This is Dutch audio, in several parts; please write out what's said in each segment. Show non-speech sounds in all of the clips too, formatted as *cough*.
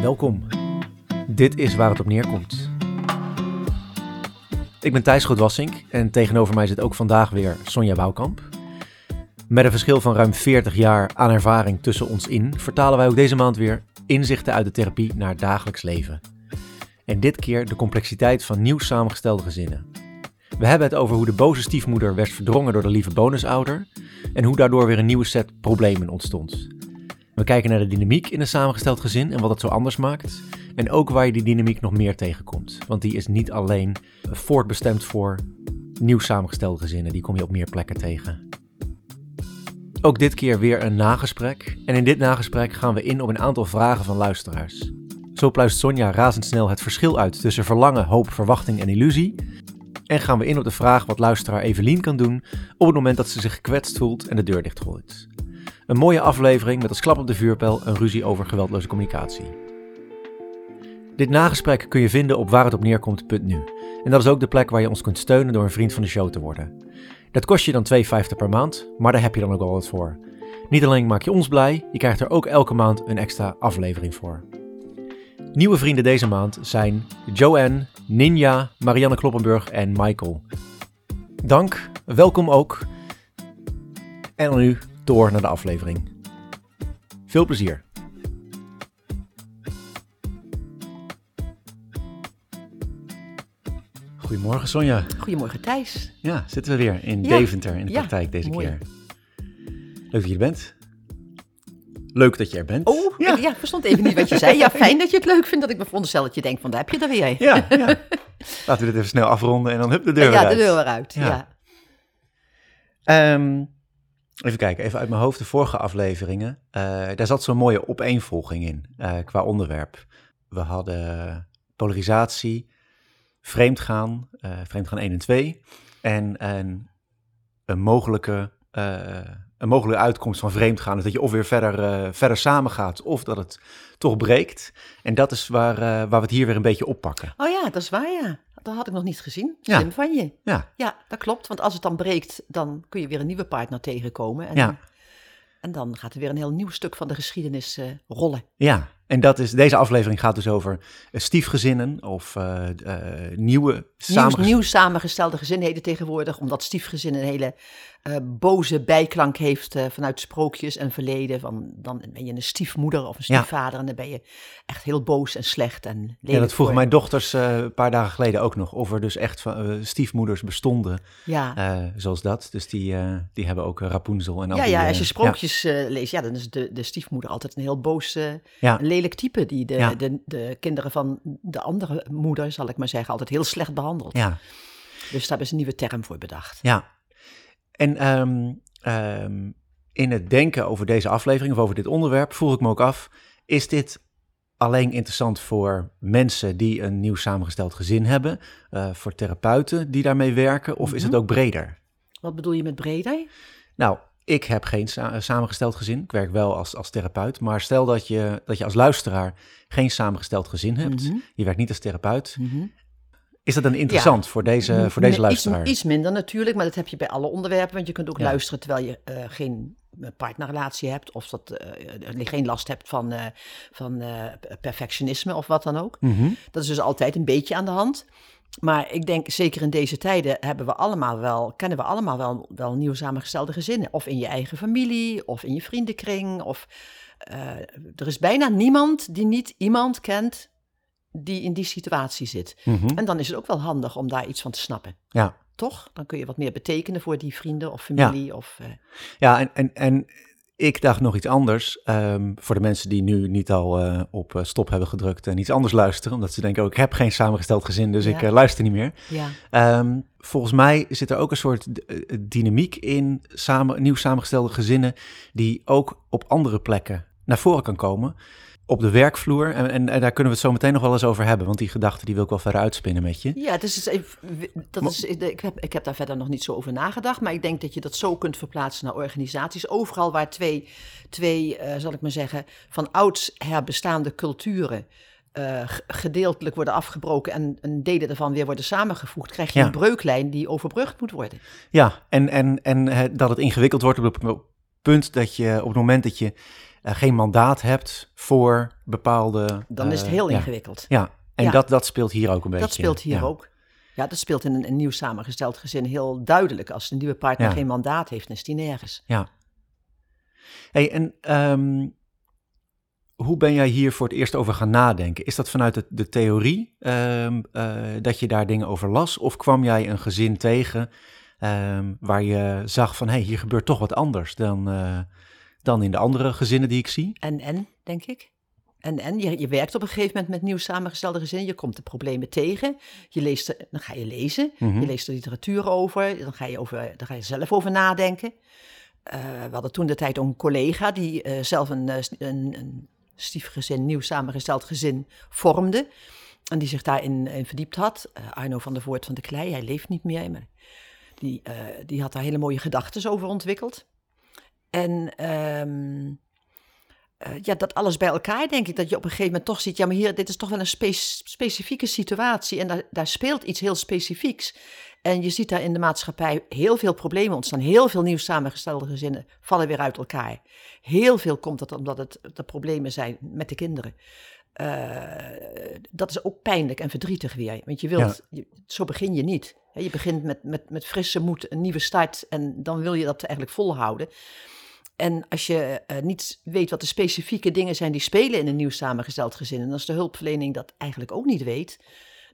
Welkom. Dit is waar het op neerkomt. Ik ben Thijs Grootwassink en tegenover mij zit ook vandaag weer Sonja Bouwkamp. Met een verschil van ruim 40 jaar aan ervaring tussen ons in, vertalen wij ook deze maand weer inzichten uit de therapie naar het dagelijks leven. En dit keer de complexiteit van nieuw samengestelde gezinnen. We hebben het over hoe de boze stiefmoeder werd verdrongen door de lieve bonusouder en hoe daardoor weer een nieuwe set problemen ontstond. We kijken naar de dynamiek in een samengesteld gezin en wat het zo anders maakt. En ook waar je die dynamiek nog meer tegenkomt. Want die is niet alleen voortbestemd voor nieuw samengestelde gezinnen, die kom je op meer plekken tegen. Ook dit keer weer een nagesprek. En in dit nagesprek gaan we in op een aantal vragen van luisteraars. Zo pluist Sonja razendsnel het verschil uit tussen verlangen, hoop, verwachting en illusie. En gaan we in op de vraag wat luisteraar Evelien kan doen op het moment dat ze zich gekwetst voelt en de deur dichtgooit. Een mooie aflevering met als klap op de vuurpijl een ruzie over geweldloze communicatie. Dit nagesprek kun je vinden op waarhetopneerkomt.nu. En dat is ook de plek waar je ons kunt steunen door een vriend van de show te worden. Dat kost je dan 2,50 per maand, maar daar heb je dan ook wel wat voor. Niet alleen maak je ons blij, je krijgt er ook elke maand een extra aflevering voor. Nieuwe vrienden deze maand zijn Joanne, Ninja, Marianne Kloppenburg en Michael. Dank, welkom ook. En dan nu door naar de aflevering. Veel plezier. Goedemorgen Sonja. Goedemorgen Thijs. Ja, zitten we weer in Ja. Deventer in de Ja, praktijk deze mooi. keer. Leuk dat je er bent. Leuk dat je er bent. Oh, ja. ik ja, verstond even niet wat je zei. Ja, *laughs* fijn dat je het leuk vindt dat ik me veronderstel dat je denkt van daar heb je er weer. Ja, ja. *laughs* Laten we dit even snel afronden en dan hup de deur weer ja, de uit. deur eruit. Ja. Ja. Ehm, even kijken, even uit mijn hoofd de vorige afleveringen. Eh, daar zat zo'n mooie opeenvolging in eh, qua onderwerp. We hadden polarisatie, vreemdgaan, eh vreemdgaan 1 en 2. En, en een, mogelijke, een mogelijke uitkomst van vreemdgaan is dat je of weer verder, verder samengaat of dat het toch breekt. En dat is waar, waar we het hier weer een beetje oppakken. Oh ja, dat is waar ja. Dat had ik nog niet gezien. Ja. Slim van je. Ja, Ja, dat klopt. Want als het dan breekt, dan kun je weer een nieuwe partner tegenkomen. En, Ja. en dan gaat er weer een heel nieuw stuk van de geschiedenis eh, rollen. Ja, en dat is, deze aflevering gaat dus over eh, stiefgezinnen of eh, eh, nieuwe Nieuw, samengestelde... nieuw samengestelde gezinheden tegenwoordig, omdat stiefgezin een hele boze bijklank heeft vanuit sprookjes en verleden. Van, dan ben je een stiefmoeder of een Ja. stiefvader en dan ben je echt heel boos en slecht en lelijk. Ja, dat vroegen mijn dochters een paar dagen geleden ook nog. Of er dus echt van, stiefmoeders bestonden, Ja. zoals dat. Dus die, die hebben ook Rapunzel en al Ja, die, ja, als je sprookjes leest, ja, dan is de, de stiefmoeder altijd een heel boos, eh, Ja. Lelijk type. Die de, Ja. de, de kinderen van de andere moeder, zal ik maar zeggen, altijd heel slecht behandelt. Ja, Dus daar is een nieuwe term voor bedacht. ja. En ehm, ehm, in het denken over deze aflevering of over dit onderwerp vroeg ik me ook af, is dit alleen interessant voor mensen die een nieuw samengesteld gezin hebben, eh, voor therapeuten die daarmee werken, of is het Mhm. ook breder? Wat bedoel je met breder? Nou, ik heb geen sa- samengesteld gezin. Ik werk wel als, als therapeut. Maar stel dat je, dat je als luisteraar geen samengesteld gezin hebt. Mhm. Je werkt niet als therapeut. Mhm. Is dat dan interessant voor deze, voor deze luisteraar? Iets, iets minder natuurlijk, maar dat heb je bij alle onderwerpen. Want je kunt ook Ja. luisteren terwijl je eh, geen partnerrelatie hebt. Of dat eh, je geen last hebt van, eh, van eh, perfectionisme of wat dan ook. Mhm. Dat is dus altijd een beetje aan de hand. Maar ik denk, zeker in deze tijden hebben we allemaal wel, kennen we allemaal wel, wel nieuw samengestelde gezinnen. Of in je eigen familie, of in je vriendenkring. Of, eh, er is bijna niemand die niet iemand kent die in die situatie zit. Mhm. En dan is het ook wel handig om daar iets van te snappen. Ja, Toch? Dan kun je wat meer betekenen voor die vrienden of familie. Of, eh, ja en, en, en ik dacht nog iets anders. ehm, voor de mensen die nu niet al eh, op eh, stop hebben gedrukt en iets anders luisteren. Omdat ze denken, oh, ik heb geen samengesteld gezin, dus Ja. ik eh, luister niet meer. ja. Ehm, volgens mij zit er ook een soort dynamiek in samen, nieuw samengestelde gezinnen, die ook op andere plekken naar voren kan komen. Op de werkvloer. En, en, en daar kunnen we het zo meteen nog wel eens over hebben, want die gedachte die wil ik wel verder uitspinnen met je. Ja, het is dus even, dat is, ik, heb, ik heb daar verder nog niet zo over nagedacht. Maar ik denk dat je dat zo kunt verplaatsen naar organisaties. Overal waar twee, twee eh, zal ik maar zeggen, van ouds herbestaande culturen. eh, gedeeltelijk worden afgebroken en een delen daarvan weer worden samengevoegd, krijg je Ja. een breuklijn die overbrugd moet worden. Ja, en, en, en eh, dat het ingewikkeld wordt op het punt dat je, op het moment dat je geen mandaat hebt voor bepaalde... Dan is het heel ja. ingewikkeld. Ja, en Ja. Dat, dat speelt hier ook een beetje. Dat speelt hier ja. ook. Ja, dat speelt in een, een nieuw samengesteld gezin heel duidelijk. Als de nieuwe partner geen mandaat heeft, dan is die nergens. Ja. Hey, en ehm, hoe ben jij hier voor het eerst over gaan nadenken? Is dat vanuit de, de theorie ehm, eh, dat je daar dingen over las? Of kwam jij een gezin tegen ehm, waar je zag van... hé, hey, hier gebeurt toch wat anders dan, eh, dan in de andere gezinnen die ik zie? En, en, denk ik. En, en je, je werkt op een gegeven moment met nieuw samengestelde gezinnen. Je komt de problemen tegen. Je leest er, dan ga je lezen. Mhm. Je leest er literatuur over. Dan ga je, over, dan ga je zelf over nadenken. Eh, we hadden toen de tijd ook een collega die eh, zelf een, eh, een, een stiefgezin, nieuw samengesteld gezin vormde. En die zich daarin in verdiept had. Arno van der Voort van de Klei, hij leeft niet meer. Maar die, die had daar hele mooie gedachten over ontwikkeld. En ehm, eh, ja, dat alles bij elkaar, denk ik, dat je op een gegeven moment toch ziet, ja, maar hier, dit is toch wel een spe- specifieke situatie en daar, daar speelt iets heel specifieks. En je ziet daar in de maatschappij heel veel problemen ontstaan. Heel veel nieuw samengestelde gezinnen vallen weer uit elkaar. Heel veel komt dat omdat het de problemen zijn met de kinderen. Eh, dat is ook pijnlijk en verdrietig weer. Want je wilt, je- zo begin je niet. Je begint met, met, met frisse moed, een nieuwe start. En dan wil je dat eigenlijk volhouden. En als je eh, niet weet wat de specifieke dingen zijn die spelen in een nieuw samengesteld gezin. En als de hulpverlening dat eigenlijk ook niet weet.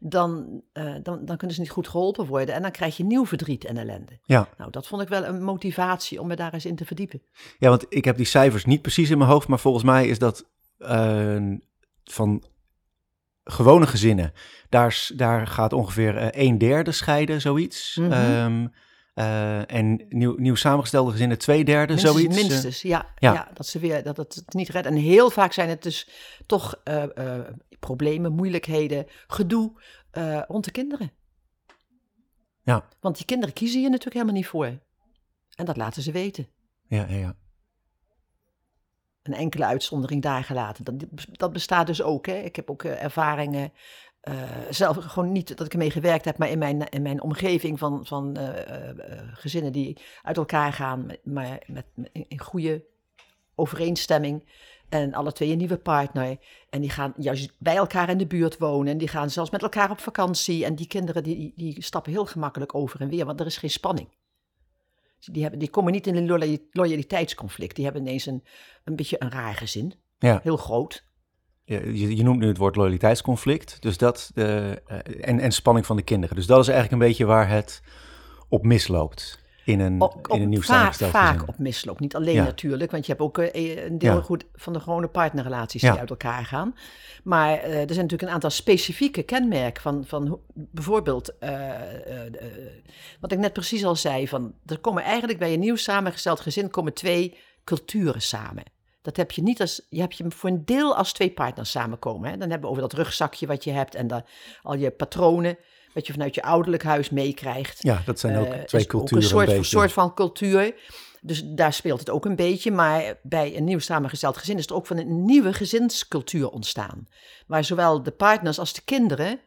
Dan, eh, dan, dan kunnen ze niet goed geholpen worden. En dan krijg je nieuw verdriet en ellende. Ja. Nou, dat vond ik wel een motivatie om me daar eens in te verdiepen. Ja, want ik heb die cijfers niet precies in mijn hoofd, maar volgens mij is dat eh, van gewone gezinnen. Daar, daar gaat ongeveer een derde scheiden, zoiets. Ehm, eh, en nieuw, nieuw samengestelde gezinnen twee derde, Minstens, zoiets. eh. minstens ja, ja. ja. dat ze weer dat het niet redt. En heel vaak zijn het dus toch eh, problemen, moeilijkheden, gedoe rond de kinderen. Ja. Want die kinderen kiezen je natuurlijk helemaal niet voor. En dat laten ze weten. ja, ja, ja. Een enkele uitzondering daar gelaten. Dat, dat bestaat dus ook. Hè. Ik heb ook ervaringen, eh, zelf gewoon niet dat ik ermee gewerkt heb, maar in mijn, in mijn omgeving van, van eh, eh, gezinnen die uit elkaar gaan, maar met, met, in goede overeenstemming. En alle twee een nieuwe partner. En die gaan juist bij elkaar in de buurt wonen. En die gaan zelfs met elkaar op vakantie. En die kinderen die, die stappen heel gemakkelijk over en weer, want er is geen spanning. Die, hebben, die komen niet in een loyali- loyaliteitsconflict. Die hebben ineens een, een beetje een raar gezin. Ja. Heel groot. Je, je noemt nu het woord loyaliteitsconflict. Dus dat, eh, eh, en, en spanning van de kinderen. Dus dat is eigenlijk een beetje waar het op misloopt in een, Op, in een nieuw vaak, vaak op misloop. Niet alleen Ja. natuurlijk, want je hebt ook eh, een deel Ja. goed van de gewone partnerrelaties Ja. die uit elkaar gaan. Maar er zijn natuurlijk een aantal specifieke kenmerken van, van bijvoorbeeld, wat ik net precies al zei, van er komen eigenlijk bij een nieuw samengesteld gezin komen twee culturen samen. Dat heb je niet als, je hebt je voor een deel als twee partners samenkomen. Hè? Dan hebben we over dat rugzakje wat je hebt en dan al je patronen, wat je vanuit je ouderlijk huis meekrijgt. Ja, dat zijn ook Eh, twee culturen Ook een soort, een soort van cultuur. Dus daar speelt het ook een beetje. Maar bij een nieuw samengesteld gezin is er ook van een nieuwe gezinscultuur ontstaan. Waar zowel de partners als de kinderen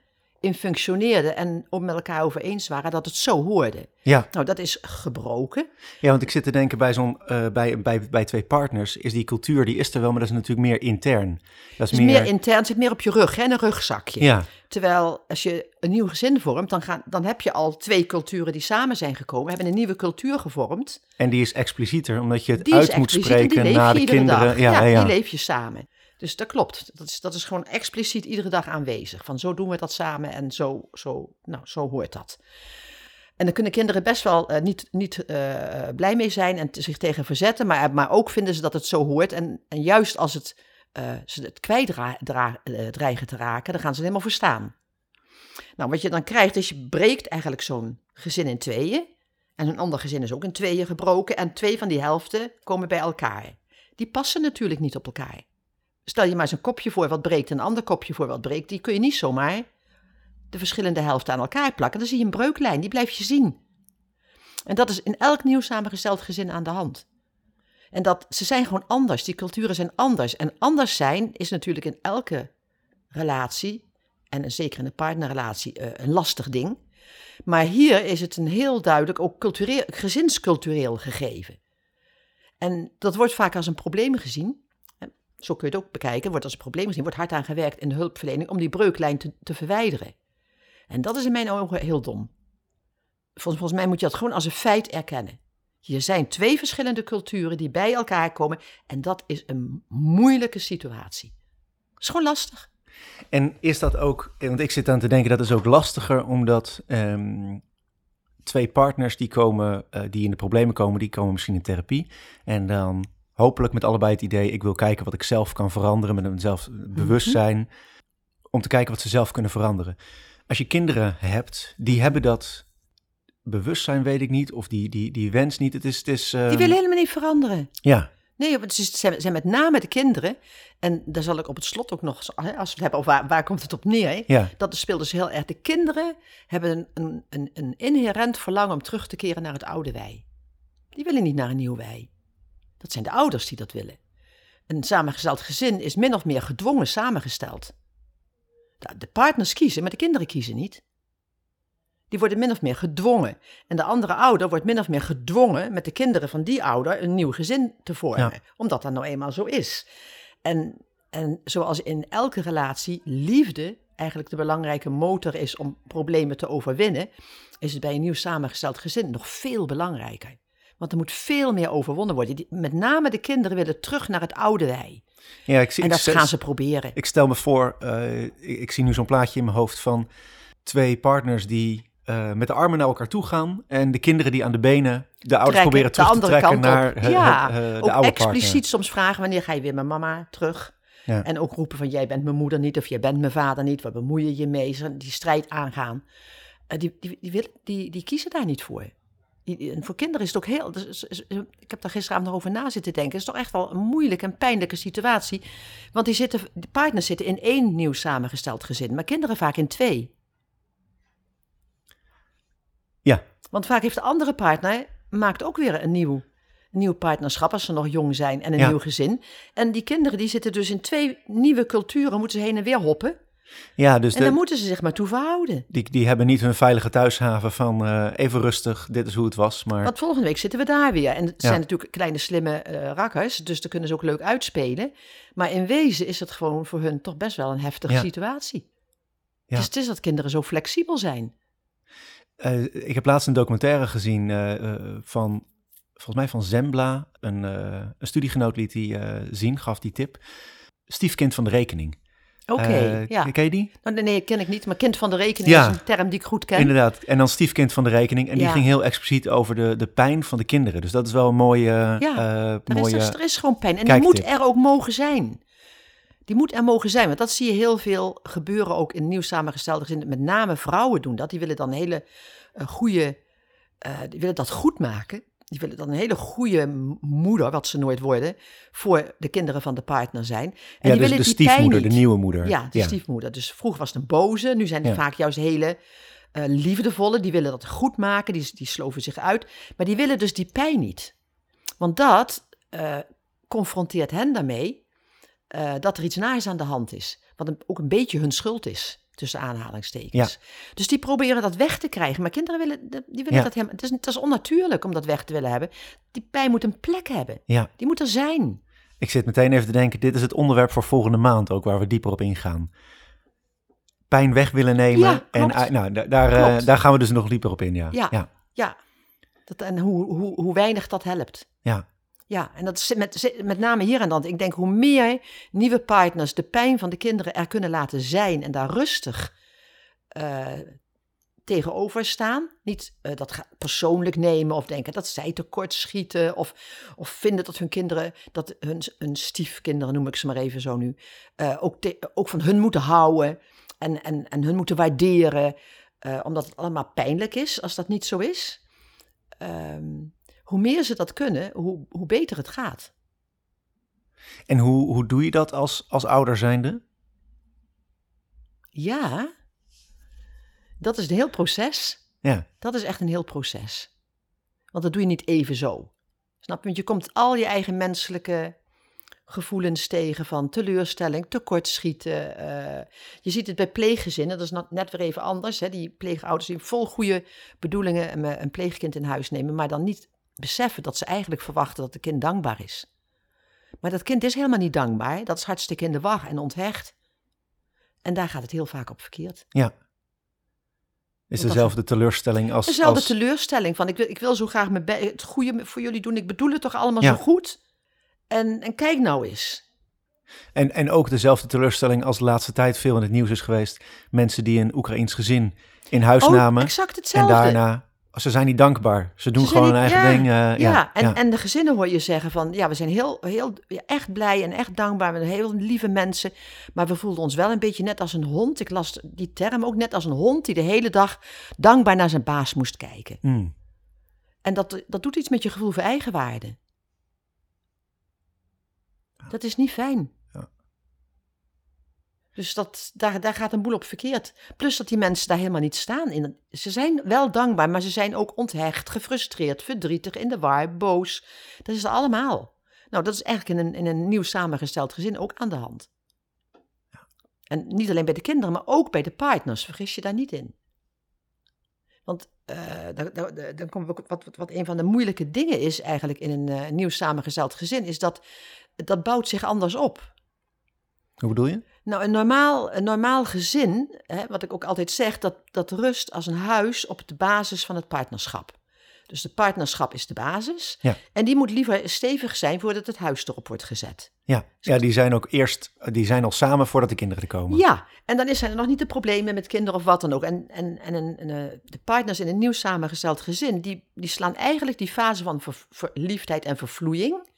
in functioneerden en op met elkaar over eens waren dat het zo hoorde. Ja, Nou, dat is gebroken. ja, want ik zit te denken bij, zo'n, eh, bij, bij, bij twee partners, is die cultuur, die is er wel, maar dat is natuurlijk meer intern. Dat is is meer intern, het zit meer op je rug, hè, een rugzakje. Ja, Terwijl als je een nieuw gezin vormt, dan, gaan, dan heb je al twee culturen die samen zijn gekomen, hebben een nieuwe cultuur gevormd. en die is explicieter, omdat je het Die uit moet spreken naar de kinderen. Ja, ja, ja. die leef je samen. Dus dat klopt. Dat is, dat is gewoon expliciet iedere dag aanwezig. Van zo doen we dat samen en zo, zo, nou, zo hoort dat. En dan kunnen kinderen best wel eh, niet, niet eh, blij mee zijn en zich tegen verzetten, maar, maar ook vinden ze dat het zo hoort. En, en juist als het, eh, ze het kwijtdreigen te raken, dan gaan ze het helemaal verstaan. Nou, wat je dan krijgt is, je breekt eigenlijk zo'n gezin in tweeën. En een ander gezin is ook in tweeën gebroken. En twee van die helften komen bij elkaar. Die passen natuurlijk niet op elkaar. Stel je maar eens een kopje voor wat breekt en een ander kopje voor wat breekt. Die kun je niet zomaar de verschillende helften aan elkaar plakken. Dan zie je een breuklijn, die blijf je zien. En dat is in elk nieuw samengesteld gezin aan de hand. En dat, ze zijn gewoon anders, die culturen zijn anders. En anders zijn is natuurlijk in elke relatie, en zeker in een partnerrelatie, eh, een lastig ding. Maar hier is het een heel duidelijk, ook cultureel, gezinscultureel gegeven. En dat wordt vaak als een probleem gezien. Zo kun je het ook bekijken, wordt als een probleem gezien, wordt hard aan gewerkt in de hulpverlening om die breuklijn te, te verwijderen. En dat is in mijn ogen heel dom. Volgens, volgens mij moet je dat gewoon als een feit erkennen. Hier zijn twee verschillende culturen die bij elkaar komen en dat is een moeilijke situatie. Het is gewoon lastig. En is dat ook, want ik zit aan te denken, dat is ook lastiger omdat ehm, twee partners die komen, uh, die in de problemen komen, die komen misschien in therapie. En dan hopelijk met allebei het idee, ik wil kijken wat ik zelf kan veranderen, met mezelf bewustzijn, mm om te kijken wat ze zelf kunnen veranderen. Als je kinderen hebt, die hebben dat bewustzijn, weet ik niet, of die, die, die wens niet. Het is, het is, Die willen helemaal niet veranderen. Ja. Nee, het zijn, zijn met name de kinderen. En daar zal ik op het slot ook nog, als we het hebben over waar, waar komt het op neer. Ja. Dat speelt dus heel erg. De kinderen hebben een, een, een inherent verlangen om terug te keren naar het oude wij. Die willen niet naar een nieuw wij. Dat zijn de ouders die dat willen. Een samengesteld gezin is min of meer gedwongen samengesteld. De partners kiezen, maar de kinderen kiezen niet. Die worden min of meer gedwongen. En de andere ouder wordt min of meer gedwongen met de kinderen van die ouder een nieuw gezin te vormen. Omdat dat nou eenmaal zo is. En, en zoals in elke relatie liefde eigenlijk de belangrijke motor is om problemen te overwinnen, is het bij een nieuw samengesteld gezin nog veel belangrijker. Want er moet veel meer overwonnen worden. met name de kinderen willen terug naar het oude wij. Ja, ik zie, en dat gaan ze proberen. Ik stel me voor, uh, ik, zie nu zo'n plaatje in mijn hoofd van twee partners die uh, met de armen naar elkaar toe gaan. En de kinderen die aan de benen de ouders proberen terug te trekken naar uh, ja, uh, de ook oude expliciet partner. soms vragen wanneer ga je weer met mama terug. Ja. En ook roepen van jij bent mijn moeder niet of jij bent mijn vader niet. Waar bemoei je je mee? Die strijd aangaan. die, die, die, wil, die, die kiezen daar niet voor. En voor kinderen is het ook heel. Ik heb daar gisteravond nog over na zitten denken. Het is toch echt wel een moeilijke en pijnlijke situatie. Want die, zitten, partners zitten in één nieuw samengesteld gezin, maar kinderen vaak in twee. Ja. Want vaak heeft de andere partner maakt ook weer een nieuw, een nieuw partnerschap als ze nog jong zijn en een Ja. nieuw gezin. En die kinderen die zitten dus in twee nieuwe culturen, moeten ze heen en weer hoppen. Ja, dus En de, daar moeten ze zich maar toe verhouden. die, die hebben niet hun veilige thuishaven van eh, even rustig, dit is hoe het was. Maar Want volgende week zitten we daar weer. En het Ja. zijn natuurlijk kleine slimme eh, rakkers, dus daar kunnen ze ook leuk uitspelen. Maar in wezen is het gewoon voor hun toch best wel een heftige Ja. situatie. Ja. Dus het is dat kinderen zo flexibel zijn. Eh, ik heb laatst een documentaire gezien van, volgens mij van Zembla. Een, een studiegenoot liet die zien, gaf die tip. Stiefkind van de rekening. Oké, Eh, ja. Ken je die? Nou, nee, ken ik niet. Maar kind van de rekening Ja. is een term die ik goed ken. Inderdaad. En dan stiefkind van de rekening. En die ging heel expliciet over de, de pijn van de kinderen. Dus dat is wel een mooie... Ja, eh, Er is, er gewoon pijn. En die moet er ook mogen zijn. Die moet er mogen zijn. Want dat zie je heel veel gebeuren ook in nieuw samengestelde gezinnen. Met name vrouwen doen dat. Die willen dan hele eh, goede... die willen dat goed maken. Die willen dan een hele goede moeder, wat ze nooit worden, voor de kinderen van de partner zijn. En ja, die dus willen de stiefmoeder, de nieuwe moeder. Ja, de stiefmoeder. Dus vroeger was het een boze, nu zijn het Ja. vaak juist hele eh, liefdevolle. Die willen dat goed maken, die, die sloven zich uit. Maar die willen dus die pijn niet. Want dat eh, confronteert hen daarmee eh, dat er iets naars aan de hand is. Wat een- ook een beetje hun schuld is, tussen aanhalingstekens. Dus die proberen dat weg te krijgen. Maar kinderen willen, die willen Ja. dat helemaal... Het is, het is onnatuurlijk om dat weg te willen hebben. Die pijn moet een plek hebben. Ja. Die moet er zijn. Ik zit meteen even te denken, dit is het onderwerp voor volgende maand ook, waar we dieper op ingaan. Pijn weg willen nemen. Ja, en nou, daar, eh, daar gaan we dus nog dieper op in, ja. Ja. ja. Ja, dat, en hoe, hoe, hoe weinig dat helpt. Ja. Ja, en dat is met, met name hier aan de hand. Ik denk hoe meer nieuwe partners de pijn van de kinderen er kunnen laten zijn en daar rustig eh, tegenover staan. Niet eh, dat persoonlijk nemen of denken dat zij tekortschieten of, of vinden dat hun kinderen, dat hun, hun stiefkinderen, noem ik ze maar even zo nu, eh, ook, ook van hun moeten houden en, en, en hun moeten waarderen, omdat het allemaal pijnlijk is als dat niet zo is. Ehm, hoe meer ze dat kunnen, hoe, hoe beter het gaat. En hoe, hoe doe je dat als, als ouder zijnde? Ja, dat is een heel proces. Ja. Dat is echt een heel proces. Want dat doe je niet even zo. Snap je? Want je komt al je eigen menselijke gevoelens tegen van teleurstelling, tekortschieten. eh je ziet het bij pleeggezinnen, dat is net weer even anders. Hè? Die pleegouders die vol goede bedoelingen een, een pleegkind in huis nemen, maar dan niet beseffen dat ze eigenlijk verwachten dat het kind dankbaar is. Maar dat kind is helemaal niet dankbaar. Dat is hartstikke in de war en onthecht. En daar gaat het heel vaak op verkeerd. Ja. Is dezelfde teleurstelling als... Dezelfde als teleurstelling van ik wil, ik wil zo graag mijn het goede voor jullie doen. Ik bedoel het toch allemaal Ja. zo goed. En, en kijk nou eens. En, en ook dezelfde teleurstelling als de laatste tijd veel in het nieuws is geweest. Mensen die een Oekraïns gezin in huis Oh, namen. exact En hetzelfde. daarna, ze zijn niet dankbaar. Ze doen Ze gewoon hun niet- eigen ja, ding. eh, Ja, ja, en, ja. en de gezinnen hoor je zeggen van, ja, we zijn heel, heel echt blij en echt dankbaar. We zijn heel lieve mensen, maar we voelden ons wel een beetje net als een hond. Ik las die term ook net als een hond die de hele dag dankbaar naar zijn baas moest kijken. Mm. En dat, dat doet iets met je gevoel voor eigenwaarde. Dat is niet fijn. Dus dat, daar, daar gaat een boel op verkeerd. Plus dat die mensen daar helemaal niet staan. In, ze zijn wel dankbaar, maar ze zijn ook onthecht, gefrustreerd, verdrietig, in de war, boos. Dat is allemaal. Nou, dat is eigenlijk in een, in een nieuw samengesteld gezin ook aan de hand. En niet alleen bij de kinderen, maar ook bij de partners. Vergis je daar niet in. Want eh, dan, komen we wat, wat, wat een van de moeilijke dingen is eigenlijk in een eh, nieuw samengesteld gezin, is dat dat bouwt zich anders op. Hoe bedoel je? Nou, een normaal, een normaal gezin, hè, wat ik ook altijd zeg, dat, dat rust als een huis op de basis van het partnerschap. Dus de partnerschap is de basis. Ja. En die moet liever stevig zijn voordat het huis erop wordt gezet. Ja, ja die zijn ook eerst, die zijn al samen voordat de kinderen er komen. Ja, en dan zijn er nog niet de problemen met kinderen of wat dan ook. En, en, en een, een, eh, de partners in een nieuw samengesteld gezin, die, die slaan eigenlijk die fase van ver- verliefdheid en vervloeiing.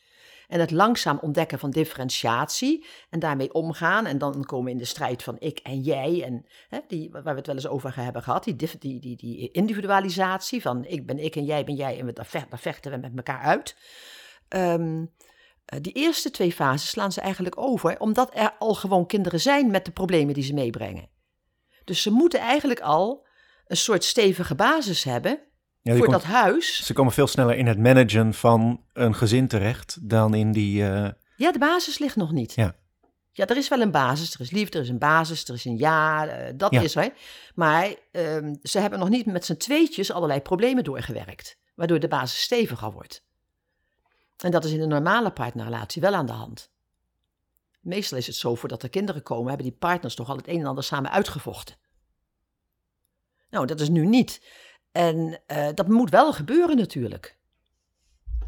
En het langzaam ontdekken van differentiatie en daarmee omgaan. En dan komen we in de strijd van ik en jij. En hè, die, waar we het wel eens over hebben gehad. Die, die, die, die individualisatie van ik ben ik en jij ben jij. En we, daar vechten we met elkaar uit. Ehm, eh, die eerste twee fases slaan ze eigenlijk over, omdat er al gewoon kinderen zijn met de problemen die ze meebrengen. Dus ze moeten eigenlijk al een soort stevige basis hebben Ja, voor komt- dat huis. Ze komen veel sneller in het managen van een gezin terecht dan in die... eh, Ja, de basis ligt nog niet. Ja. Ja, er is wel een basis, er is liefde, er is een basis, er is een ja, eh, dat Ja. is er. Maar ehm, ze hebben nog niet met z'n tweetjes allerlei problemen doorgewerkt, waardoor de basis steviger wordt. En dat is in een normale partnerrelatie wel aan de hand. Meestal is het zo, voordat er kinderen komen, hebben die partners toch al het een en ander samen uitgevochten. Nou, dat is nu niet. En eh, dat moet wel gebeuren natuurlijk.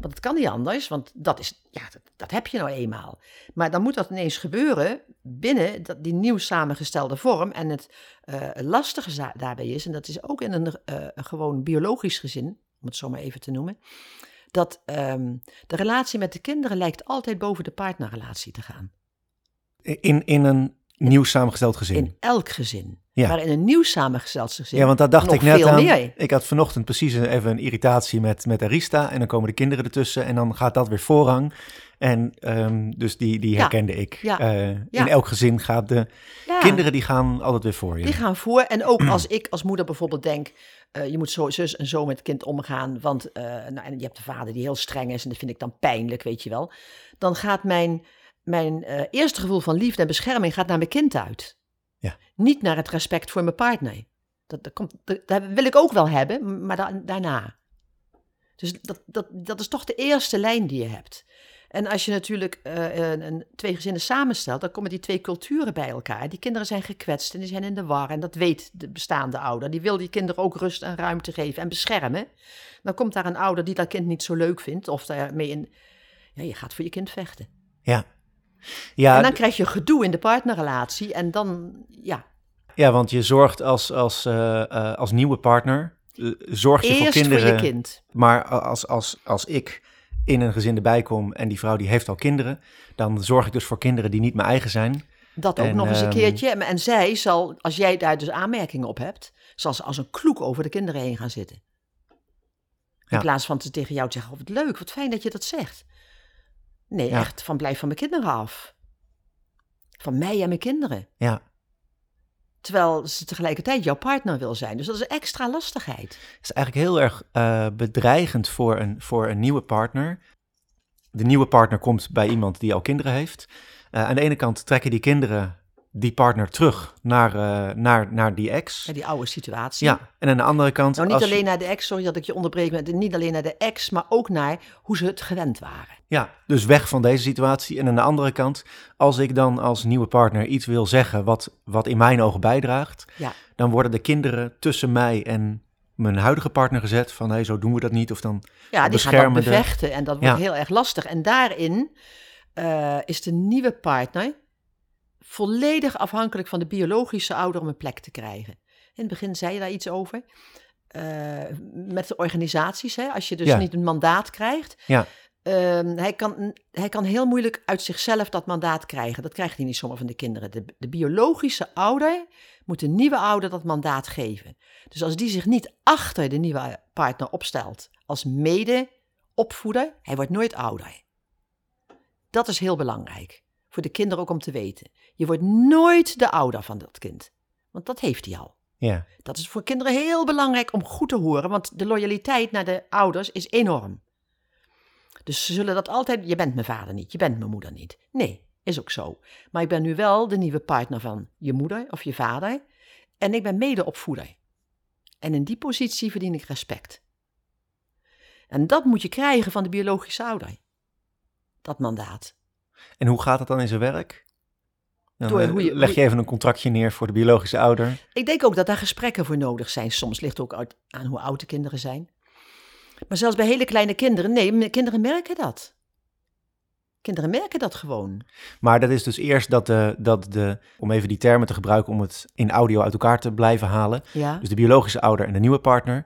Want het kan niet anders, want dat, is, ja, dat, dat heb je nou eenmaal. Maar dan moet dat ineens gebeuren binnen dat, die nieuw samengestelde vorm. En het eh, lastige daarbij is, en dat is ook in een, eh, een gewoon biologisch gezin, om het zo maar even te noemen, dat ehm, de relatie met de kinderen lijkt altijd boven de partnerrelatie te gaan. in, in een nieuw samengesteld gezin. In elk gezin. Ja. Maar in een nieuw samengesteld gezin. ja, want daar dacht ik net aan. meer. Ik had vanochtend precies even een irritatie met, met Arista. En dan komen de kinderen ertussen en dan gaat dat weer voorrang. En ehm, dus die, die Ja. herkende ik. Ja. Eh. In elk gezin gaat de kinderen die gaan altijd weer voor je. Die gaan voor. En ook als ik als moeder bijvoorbeeld denk, eh, je moet zo, zus en zo met het kind omgaan. Want eh, nou, en je hebt de vader die heel streng is en dat vind ik dan pijnlijk, weet je wel. Dan gaat mijn, mijn eerste gevoel van liefde en bescherming gaat naar mijn kind uit. Ja. Niet naar het respect voor mijn partner. Dat, dat, komt, dat, dat wil ik ook wel hebben, maar da- daarna. Dus dat, dat, dat is toch de eerste lijn die je hebt. En als je natuurlijk eh, een, een, twee gezinnen samenstelt, dan komen die twee culturen bij elkaar. Die kinderen zijn gekwetst en die zijn in de war. En dat weet de bestaande ouder. Die wil die kinderen ook rust en ruimte geven en beschermen. Dan komt daar een ouder die dat kind niet zo leuk vindt. Of daarmee in. Ja, je gaat voor je kind vechten. Ja. Ja, en dan krijg je gedoe in de partnerrelatie. En dan, ja, ja, want je zorgt als, als, eh, eh, als nieuwe partner, eh, zorg je eerst voor voor, kinderen. je kind. Maar als, als, als ik in een gezin erbij kom en die vrouw die heeft al kinderen, dan zorg ik dus voor kinderen die niet mijn eigen zijn. Dat ook En, nog eens een ehm, keertje. En, en zij zal, als jij daar dus aanmerkingen op hebt, zal ze als een kloek over de kinderen heen gaan zitten. In Ja. plaats van te tegen jou te zeggen, oh, wat leuk, wat fijn dat je dat zegt. Nee, Ja. echt, van blijf van mijn kinderen af. Van mij en mijn kinderen. Ja, Terwijl ze tegelijkertijd jouw partner wil zijn. Dus dat is extra lastigheid. het is eigenlijk heel erg eh, bedreigend voor een, voor een nieuwe partner. De nieuwe partner komt bij iemand die al kinderen heeft. Eh, aan de ene kant trekken die kinderen die partner terug naar, eh, naar, naar die ex. Bij die oude situatie. Ja, en aan de andere kant... Nou, niet je- alleen naar de ex, sorry dat ik je onderbreek, maar niet alleen naar de ex, maar ook naar hoe ze het gewend waren. Ja, dus weg van deze situatie. En aan de andere kant, als ik dan als nieuwe partner iets wil zeggen wat, wat in mijn ogen bijdraagt, Ja. dan worden de kinderen tussen mij en mijn huidige partner gezet van hé, zo doen we dat niet. Of dan, Ja, die gaan bevechten en dat wordt Ja. heel erg lastig. En daarin eh, is de nieuwe partner volledig afhankelijk van de biologische ouder om een plek te krijgen. In het begin zei je daar iets over. Eh, met de organisaties, hè, als je dus Ja. niet een mandaat krijgt. Ja. Ehm, hij, kan, hij kan heel moeilijk uit zichzelf dat mandaat krijgen. Dat krijgt hij niet zomaar van de kinderen. De, de biologische ouder moet de nieuwe ouder dat mandaat geven. Dus als die zich niet achter de nieuwe partner opstelt als mede-opvoeder, hij wordt nooit ouder. Dat is heel belangrijk. Voor de kinderen ook om te weten. Je wordt nooit de ouder van dat kind. Want dat heeft hij al. ja, Dat is voor kinderen heel belangrijk om goed te horen, want de loyaliteit naar de ouders is enorm. Dus ze zullen dat altijd, je bent mijn vader niet, je bent mijn moeder niet. Nee, is ook zo. Maar ik ben nu wel de nieuwe partner van je moeder of je vader en ik ben medeopvoeder. En in die positie verdien ik respect. En dat moet je krijgen van de biologische ouder. Dat mandaat. En hoe gaat het dan in zijn werk? Dan Door eh, hoe je- leg je even een contractje neer voor de biologische ouder. Ik denk ook dat daar gesprekken voor nodig zijn. Soms ligt het ook uit, aan hoe oud de kinderen zijn. Maar zelfs bij hele kleine kinderen, nee, kinderen merken dat. Kinderen merken dat gewoon. Maar dat is dus eerst dat de, dat de, om even die termen te gebruiken om het in audio uit elkaar te blijven halen. Ja, Dus de biologische ouder en de nieuwe partner.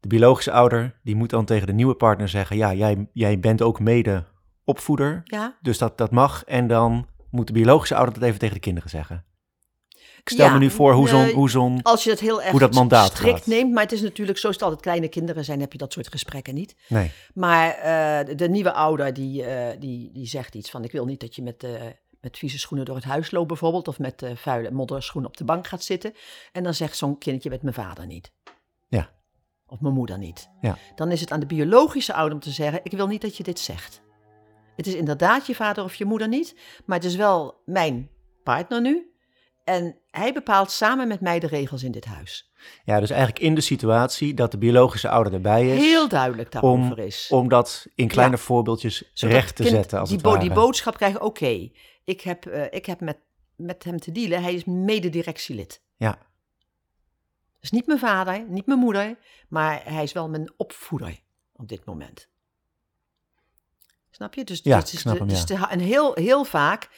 De biologische ouder, die moet dan tegen de nieuwe partner zeggen, ja, jij, jij bent ook mede opvoeder, ja. dus dat, dat mag. En dan moet de biologische ouder dat even tegen de kinderen zeggen. Ik stel Ja, me nu voor hoe zo'n, hoe zo'n, Als je het heel erg Hoe dat mandaat strikt gaat. neemt, maar het is natuurlijk, zoals het altijd kleine kinderen zijn, heb je dat soort gesprekken niet. nee, Maar eh, de, nieuwe ouder die, eh, die, die zegt iets van, ik wil niet dat je met, eh, met vieze schoenen door het huis loopt bijvoorbeeld, of met vuile modderschoenen op de bank gaat zitten. En dan zegt zo'n kindje met mijn vader niet. Ja. Of mijn moeder niet. Ja. Dan is het aan de biologische ouder om te zeggen, ik wil niet dat je dit zegt. Het is inderdaad je vader of je moeder niet, maar het is wel mijn partner nu. En hij bepaalt samen met mij de regels in dit huis. ja, dus eigenlijk in de situatie dat de biologische ouder erbij is, Heel duidelijk daarover is. om dat in kleine Ja. voorbeeldjes Zodat recht te zetten als die, bo- die boodschap krijgen, oké, ik heb, eh, ik heb met, met hem te dealen. Hij is mededirectielid. Ja, Dus niet mijn vader, niet mijn moeder, maar hij is wel mijn opvoeder op dit moment. Snap je? Dus, Ja, dus, ik snap de- hem, dus de- en heel, heel vaak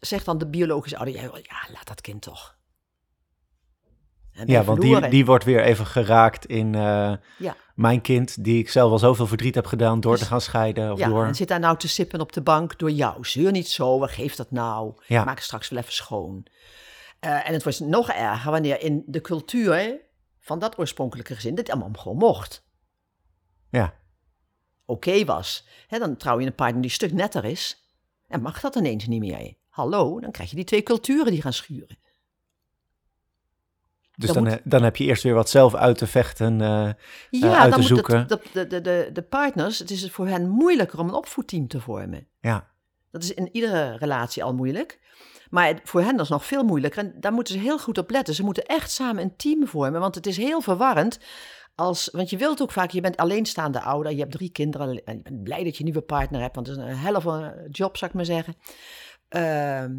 zegt dan de biologische ouder, ja, ja laat dat kind toch. En ja want die, die wordt weer even geraakt in eh, Ja. mijn kind, die ik zelf al zoveel verdriet heb gedaan door Dus- te gaan scheiden. Of ja, door... en zit daar nou te sippen op de bank door jou. Zeur niet zo, wat geeft dat nou? Ja. Maak het straks wel even schoon. Eh, en het was nog erger wanneer in de cultuur van dat oorspronkelijke gezin dit allemaal gewoon mocht. Ja, Oké was. Hè, dan trouw je een partner die een stuk netter is. En mag dat ineens niet meer. Hallo, dan krijg je die twee culturen die gaan schuren. dus Dan dan, moet- eh, dan heb je eerst weer wat zelf uit te vechten. eh, Ja, uit dan te moet zoeken. het, de, de, de, de partners, het is voor hen moeilijker om een opvoedteam te vormen. ja, Dat is in iedere relatie al moeilijk. Maar voor hen is het nog veel moeilijker. En daar moeten ze heel goed op letten. Ze moeten echt samen een team vormen. Want het is heel verwarrend. Als, want je wilt ook vaak, je bent alleenstaande ouder. Je hebt drie kinderen. En je bent blij dat je een nieuwe partner hebt. Want het is een hel van een job, zou ik maar zeggen. Ehm,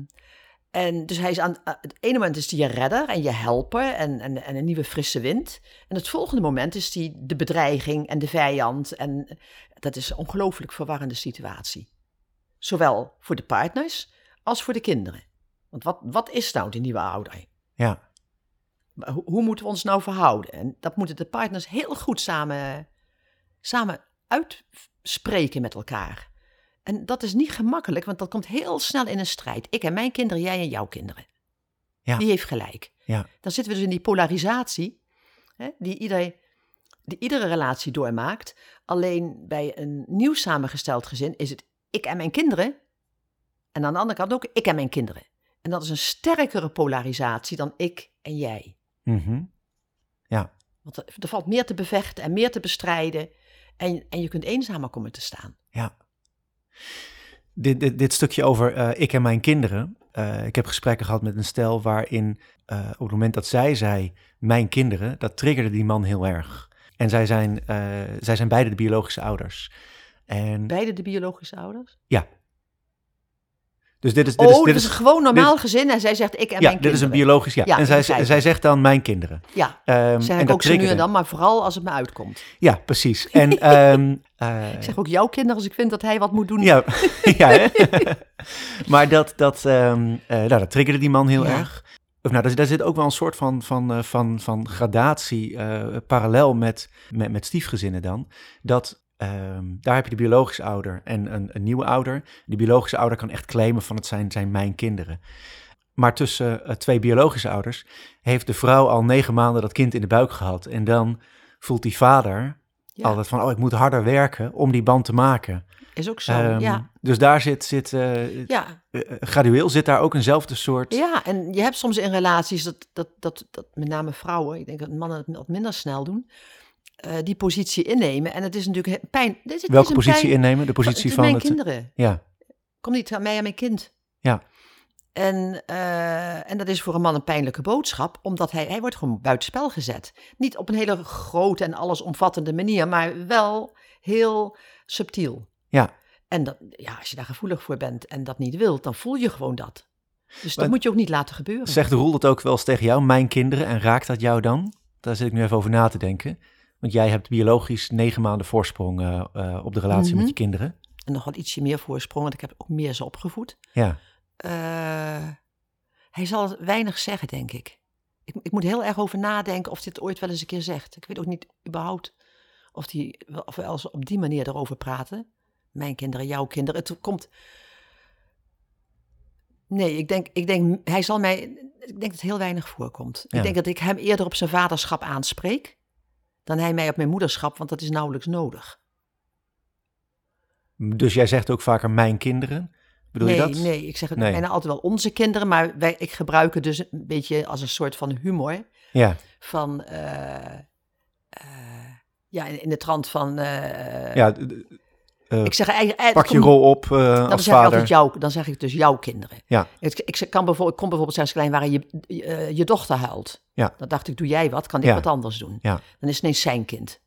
en dus hij is aan het ene moment is hij je redder en je helper en, en, en een nieuwe frisse wind. En het volgende moment is hij de bedreiging en de vijand. En dat is een ongelooflijk verwarrende situatie. Zowel voor de partners als voor de kinderen. Want wat, wat is nou die nieuwe ouder? ja, Hoe, hoe moeten we ons nou verhouden? En dat moeten de partners heel goed samen, samen uitspreken met elkaar. En dat is niet gemakkelijk, want dat komt heel snel in een strijd. Ik en mijn kinderen, jij en jouw kinderen. Ja. Die heeft gelijk. ja, Dan zitten we dus in die polarisatie, hè, die, ieder, die iedere relatie doormaakt. Alleen bij een nieuw samengesteld gezin is het ik en mijn kinderen. En aan de andere kant ook ik en mijn kinderen. En dat is een sterkere polarisatie dan ik en jij. Mhm, Want er, er valt meer te bevechten en meer te bestrijden. En, en je kunt eenzamer komen te staan. ja. Dit, dit, dit stukje over eh, ik en mijn kinderen. eh, ik heb gesprekken gehad met een stel waarin eh, op het moment dat zij zei, mijn kinderen, dat triggerde die man heel erg. En zij zijn, zij zijn beide de biologische ouders. En, Beide de biologische ouders? Dus dit is, dit oh, is, dit dit is is, een gewoon normaal gezin en zij zegt ik en ja, mijn dit is een kinderen. biologisch, ja. Ja, en zij, zij zegt dan mijn kinderen. Ja, Ehm, zeg ik ook zo nu en dan, maar vooral als het me uitkomt. Ja, precies. En *laughs* ehm, eh, Ik zeg ook jouw kinderen als ik vind dat hij wat moet doen. Ja, *laughs* ja hè? *laughs* maar dat, dat, ehm, eh, nou, dat triggerde die man heel Ja. erg. Of, nou, daar, daar zit ook wel een soort van, van, eh, van, van gradatie parallel met, met, met stiefgezinnen dan. Dat ehm, daar heb je de biologische ouder en een, een nieuwe ouder. Die biologische ouder kan echt claimen van het zijn, zijn mijn kinderen. Maar tussen eh, twee biologische ouders heeft de vrouw al negen maanden dat kind in de buik gehad. En dan voelt die vader Ja, altijd van, oh, ik moet harder werken om die band te maken. is ook zo. Ehm, ja. Dus daar zit, zit eh, Ja. eh, gradueel zit daar ook eenzelfde soort. ja, en je hebt soms in relaties dat, dat, dat, dat met name vrouwen, ik denk dat mannen het minder snel doen, eh, die positie innemen. En het is natuurlijk pijn. Dit Welke is een positie pijn- innemen? De Het positie van mijn het. kinderen. Ja, Kom niet aan mij en mijn kind. Ja. En, eh, en dat is voor een man een pijnlijke boodschap, omdat hij, hij wordt gewoon buitenspel gezet. Niet op een hele grote en allesomvattende manier, maar wel heel subtiel. ja. En dat, ja, als je daar gevoelig voor bent en dat niet wilt, dan voel je gewoon dat. Dus dat moet je ook niet laten gebeuren. Zegt Roel dat ook wel eens tegen jou, mijn kinderen, en raakt dat jou dan? Daar zit ik nu even over na te denken. Want jij hebt biologisch negen maanden voorsprong eh, eh, op de relatie Mhm. met je kinderen. En nog wel ietsje meer voorsprong, want ik heb ook meer ze opgevoed. Ja, Eh, hij zal weinig zeggen, denk ik. ik. Ik moet heel erg over nadenken of hij het ooit wel eens een keer zegt. Ik weet ook niet überhaupt of, die, of we als op die manier erover praten. Mijn kinderen, jouw kinderen. Het komt. Nee, ik denk, ik denk, hij zal mij. Ik denk dat het heel weinig voorkomt. Ja. Ik denk dat ik hem eerder op zijn vaderschap aanspreek. Dan hij mij op mijn moederschap, want dat is nauwelijks nodig. dus jij zegt ook vaker mijn kinderen. Bedoel nee, je dat? nee, ik zeg het Nee. bijna altijd wel onze kinderen, maar wij, ik gebruik het dus een beetje als een soort van humor. Ja, Van, eh, eh, ja, in, de trant van, eh, ja ik zeg eigenlijk, eh, pak je rol op eh, dan als zeg ik vader. altijd jou, dan zeg ik dus jouw kinderen. Ja. Ik, ik kan bijvoorbeeld, ik kom bijvoorbeeld zelfs klein waar je, eh, je dochter huilt. Ja. Dan dacht ik, doe jij wat, kan ik Ja. wat anders doen. Ja. Dan is het ineens zijn kind.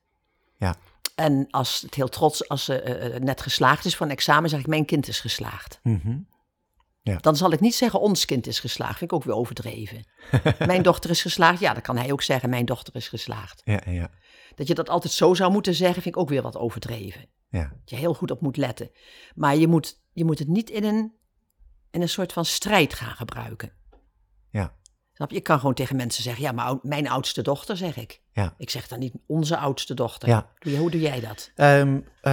Ja. En als het heel trots, als ze eh, eh, net geslaagd is voor een examen, zeg ik, mijn kind is geslaagd. Mhm. Dan zal ik niet zeggen, ons kind is geslaagd. Vind ik ook weer overdreven. *laughs* mijn dochter is geslaagd. Ja, dan kan hij ook zeggen, mijn dochter is geslaagd. Ja, ja, Dat je dat altijd zo zou moeten zeggen, vind ik ook weer wat overdreven. ja. Dat je heel goed op moet letten. Maar je moet, je moet het niet in een, in een soort van strijd gaan gebruiken. Ja. Snap je? Ik kan gewoon tegen mensen zeggen, ja, maar mijn oudste dochter, zeg ik. Ja. Ik zeg dan niet onze oudste dochter. Ja. Je, hoe doe jij dat? Ehm, eh,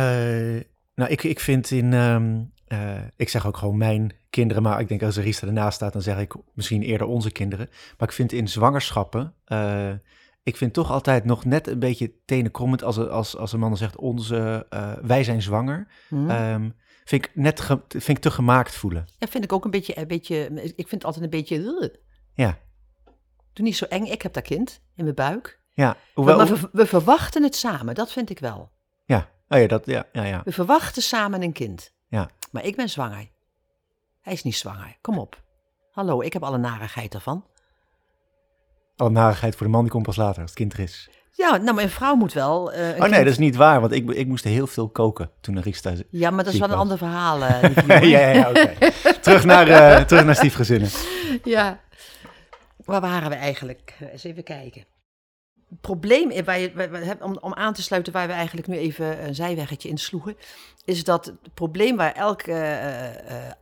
nou, ik, ik vind in. ehm, eh, ik zeg ook gewoon mijn kinderen, maar ik denk als Rista ernaast staat, dan zeg ik misschien eerder onze kinderen. Maar ik vind in zwangerschappen. eh, ik vind toch altijd nog net een beetje tenenkrommend als, als, als een man dan zegt: onze, eh, wij zijn zwanger. Hm? Ehm, vind ik net ge- vind ik te gemaakt voelen. ja, vind ik ook een beetje, een beetje ik vind het altijd een beetje, "Ugh." Ja, doe niet zo eng. Ik heb dat kind in mijn buik. ja. Hoewel, maar we, we verwachten het samen, dat vind ik wel. ja. Oh ja, dat, ja, ja, ja. We verwachten samen een kind. Ja. Maar ik ben zwanger. Hij is niet zwanger. Kom op. Hallo, ik heb alle narigheid ervan. Alle narigheid voor de man die komt pas later, als het kind er is. Ja, nou, mijn vrouw moet wel. eh, een Oh nee, kind- dat is niet waar, want ik, ik moest heel veel koken toen Rista Ja, maar dat is wel een ander verhaal. eh, *laughs* ja, ja, ja, oké. terug, naar, eh, terug naar stiefgezinnen. *laughs* Ja. Waar waren we eigenlijk? Eens even kijken. Het probleem, waar je, waar- waar- om, om aan te sluiten waar we eigenlijk nu even een zijweggetje insloegen, is dat het probleem waar elke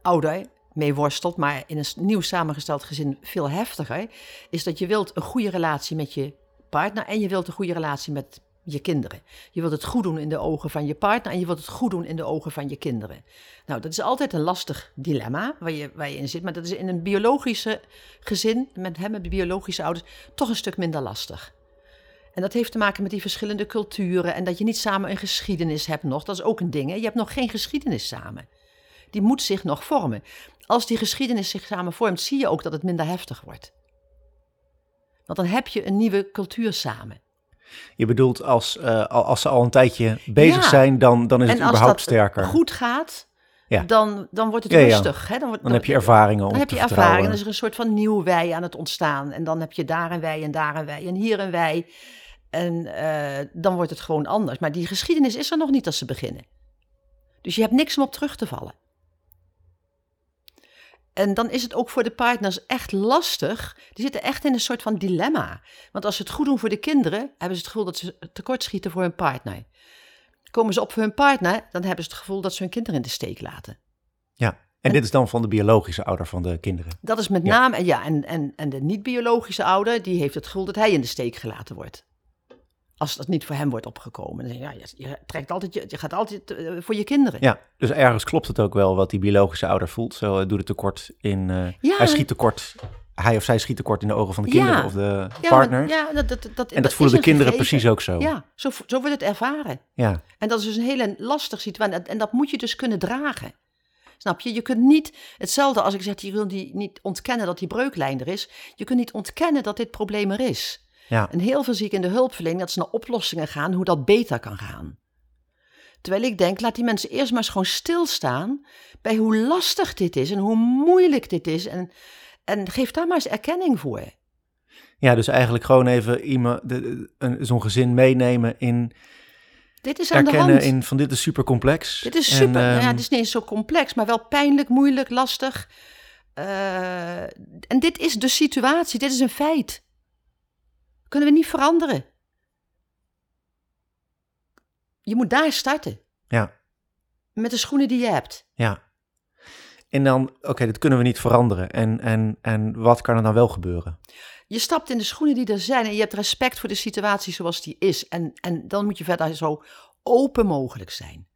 ouder mee worstelt, maar in een nieuw samengesteld gezin veel heftiger, is dat je wilt een goede relatie met je partner en je wilt een goede relatie met je kinderen. Je wilt het goed doen in de ogen van je partner en je wilt het goed doen in de ogen van je kinderen. Nou, dat is altijd een lastig dilemma waar je, waar je in zit, maar dat is in een biologische gezin, met hem, met biologische ouders, toch een stuk minder lastig. En dat heeft te maken met die verschillende culturen en dat je niet samen een geschiedenis hebt nog. Dat is ook een ding. Hè? Je hebt nog geen geschiedenis samen. Die moet zich nog vormen. Als die geschiedenis zich samen vormt, zie je ook dat het minder heftig wordt. Want dan heb je een nieuwe cultuur samen. Je bedoelt als, eh, al- als ze al een tijdje bezig Ja. zijn, dan, dan is het en als überhaupt sterker. goed gaat, Ja. dan, dan wordt het Ja, rustig. Hè? Dan, wordt, Dan heb je ervaringen om Dan heb je vertrouwen. ervaring. Dan is er een soort van nieuw wij aan het ontstaan. En dan heb je daar een wij en daar een wij en hier een wij. En eh, dan wordt het gewoon anders. Maar die geschiedenis is er nog niet als ze beginnen. Dus je hebt niks om op terug te vallen. En dan is het ook voor de partners echt lastig. Die zitten echt in een soort van dilemma. Want als ze het goed doen voor de kinderen, hebben ze het gevoel dat ze tekortschieten voor hun partner. Komen ze op voor hun partner, dan hebben ze het gevoel dat ze hun kinderen in de steek laten. Ja, en dit is dan van de biologische ouder van de kinderen. Dat is met name, en ja, en, en, en de niet-biologische ouder, die heeft het gevoel dat hij in de steek gelaten wordt. Als dat niet voor hem wordt opgekomen. Dan, ja, je, je, trekt altijd, je, je gaat altijd eh, voor je kinderen. Ja, dus ergens klopt het ook wel wat die biologische ouder voelt. Zo eh, doet het tekort in... eh, Ja. Hij schiet tekort, hij of zij schiet tekort in de ogen van de kinderen Ja. of de maar- partner. ja, dat, dat, dat, en dat, voelen de kinderen gegeven. precies ook zo. Ja, zo, zo wordt het ervaren. ja. En dat is dus een hele lastige situatie. En- En dat moet je dus kunnen dragen. Snap je? Je kunt niet, hetzelfde als ik zeg, je wil die niet ontkennen dat die breuklijn er is. Je kunt niet ontkennen dat dit probleem er is. Ja. En heel veel zie ik in de hulpverlening dat ze naar oplossingen gaan hoe dat beter kan gaan. Terwijl ik denk, laat die mensen eerst maar eens gewoon stilstaan bij hoe lastig dit is en hoe moeilijk dit is. En, en geef daar maar eens erkenning voor. ja, dus eigenlijk gewoon even iemand, de- de- een- zo'n gezin meenemen in Dit is aan de erkennen hand. in van dit is super complex. Dit is En, super. nou ja, ehm, het is niet eens zo complex, maar wel pijnlijk, moeilijk, lastig. Eh, en dit is de situatie, dit is een feit. Kunnen we niet veranderen. Je moet daar starten, Ja, met de schoenen die je hebt. ja. En dan, oké, dit kunnen we niet veranderen. En, en, en wat kan er dan wel gebeuren? Je stapt in de schoenen die er zijn en je hebt respect voor de situatie zoals die is. En, en dan moet je verder zo open mogelijk zijn.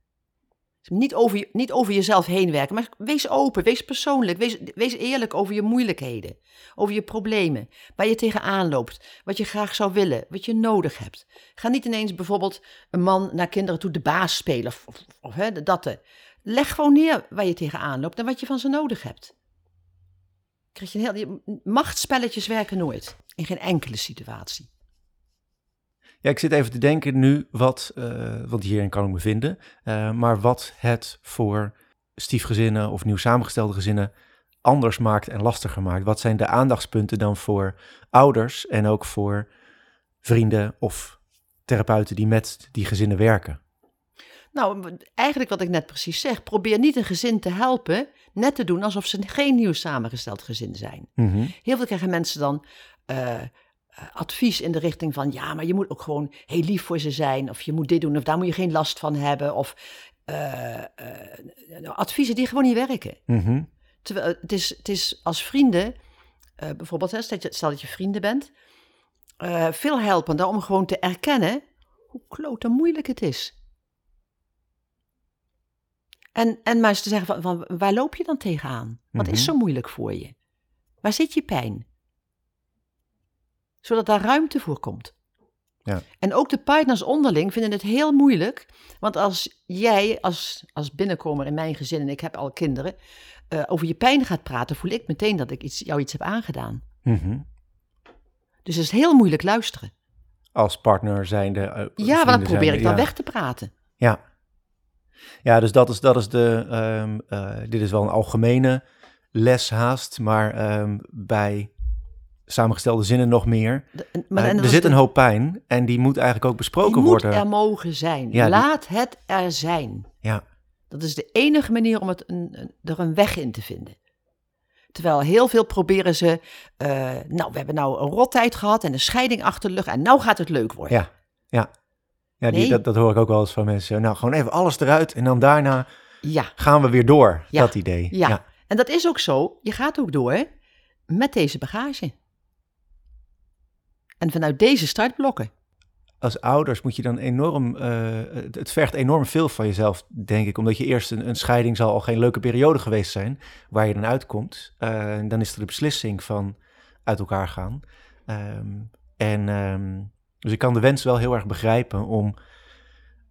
Niet over, niet over jezelf heen werken, maar wees open, wees persoonlijk, wees, wees eerlijk over je moeilijkheden, over je problemen, waar je tegenaan loopt, wat je graag zou willen, wat je nodig hebt. Ga niet ineens bijvoorbeeld een man naar kinderen toe de baas spelen of, of, of hè, datte. Leg gewoon neer waar je tegenaan loopt en wat je van ze nodig hebt. Krijg je een heel, die machtsspelletjes werken nooit, in geen enkele situatie. Ja, ik zit even te denken nu wat, eh, want hierin kan ik me vinden, eh, maar wat het voor stiefgezinnen of nieuw samengestelde gezinnen anders maakt en lastiger maakt. Wat zijn de aandachtspunten dan voor ouders en ook voor vrienden of therapeuten die met die gezinnen werken? Nou, eigenlijk wat ik net precies zeg. Probeer niet een gezin te helpen, net te doen alsof ze geen nieuw samengesteld gezin zijn. Mhm. Heel veel krijgen mensen dan eh, advies in de richting van... ja, maar je moet ook gewoon heel lief voor ze zijn... of je moet dit doen of daar moet je geen last van hebben... of eh, eh, nou, adviezen die gewoon niet werken. Mhm. Terwijl het is, het is als vrienden, eh, bijvoorbeeld, hè, stel, dat je, stel dat je vrienden bent... eh, veel helpender om gewoon te erkennen hoe klote moeilijk het is. En, en maar eens te zeggen, van, van, waar loop je dan tegenaan? Wat Mhm. is zo moeilijk voor je? Waar zit je pijn? Zodat daar ruimte voor komt. Ja. En ook de partners onderling vinden het heel moeilijk. Want als jij als, als binnenkomer in mijn gezin, en ik heb al kinderen, eh, over je pijn gaat praten, voel ik meteen dat ik iets, jou iets heb aangedaan. Mhm. Dus het is heel moeilijk luisteren. Als partner zijnde. eh, Ja, maar dat probeer ik dan ja. weg te praten. Ja. Ja, dus dat is, dat is de. ehm, eh, dit is wel een algemene les haast, maar ehm, bij samengestelde zinnen nog meer. De- maar, Eh, er zit een hoop pijn en die moet eigenlijk ook die besproken moet worden. er mogen zijn. Ja, die- Laat het er zijn. Ja, Dat is de enige manier om het een, er een weg in te vinden. Terwijl heel veel proberen ze, eh, nou, we hebben nou een rottijd gehad en een scheiding achter de rug en nou gaat het leuk worden. ja, ja. ja die, Nee. dat, dat hoor ik ook wel eens van mensen. Nou, gewoon even alles eruit en dan daarna Ja, gaan we weer door. Ja. Dat idee. ja. En dat is ook zo. Je gaat ook door met deze bagage. En vanuit deze startblokken. Als ouders moet je dan enorm. eh, het, vergt enorm veel van jezelf, denk ik. Omdat je eerst een, een scheiding zal al geen leuke periode geweest zijn. Waar je dan uitkomt. Eh, dan is er de beslissing van uit elkaar gaan. Ehm, en ehm, dus ik kan de wens wel heel erg begrijpen om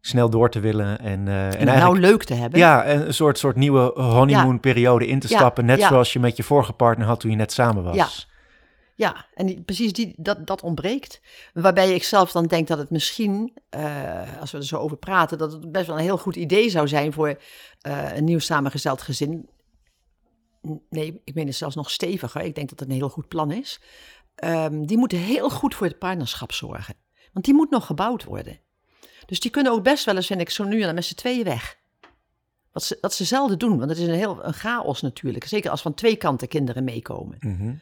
snel door te willen. En, eh, en En, het eigenlijk nou leuk te hebben. Ja, en een soort, soort nieuwe honeymoon periode in te Ja, stappen. Net ja. zoals je met je vorige partner had toen je net samen was. Ja. En precies die, dat, dat ontbreekt. Waarbij ik zelf dan denk dat het misschien, uh, als we er zo over praten, dat het best wel een heel goed idee zou zijn voor uh, een nieuw samengesteld gezin. Nee, ik meen het zelfs nog steviger. Ik denk dat het een heel goed plan is. Um, die moeten heel goed voor het partnerschap zorgen. Want die moet nog gebouwd worden. Dus die kunnen ook best wel eens, vind ik, zo nu en dan met z'n tweeën weg. Wat ze, ze zelden doen, want het is een heel een chaos natuurlijk. Zeker als van twee kanten kinderen meekomen. Mm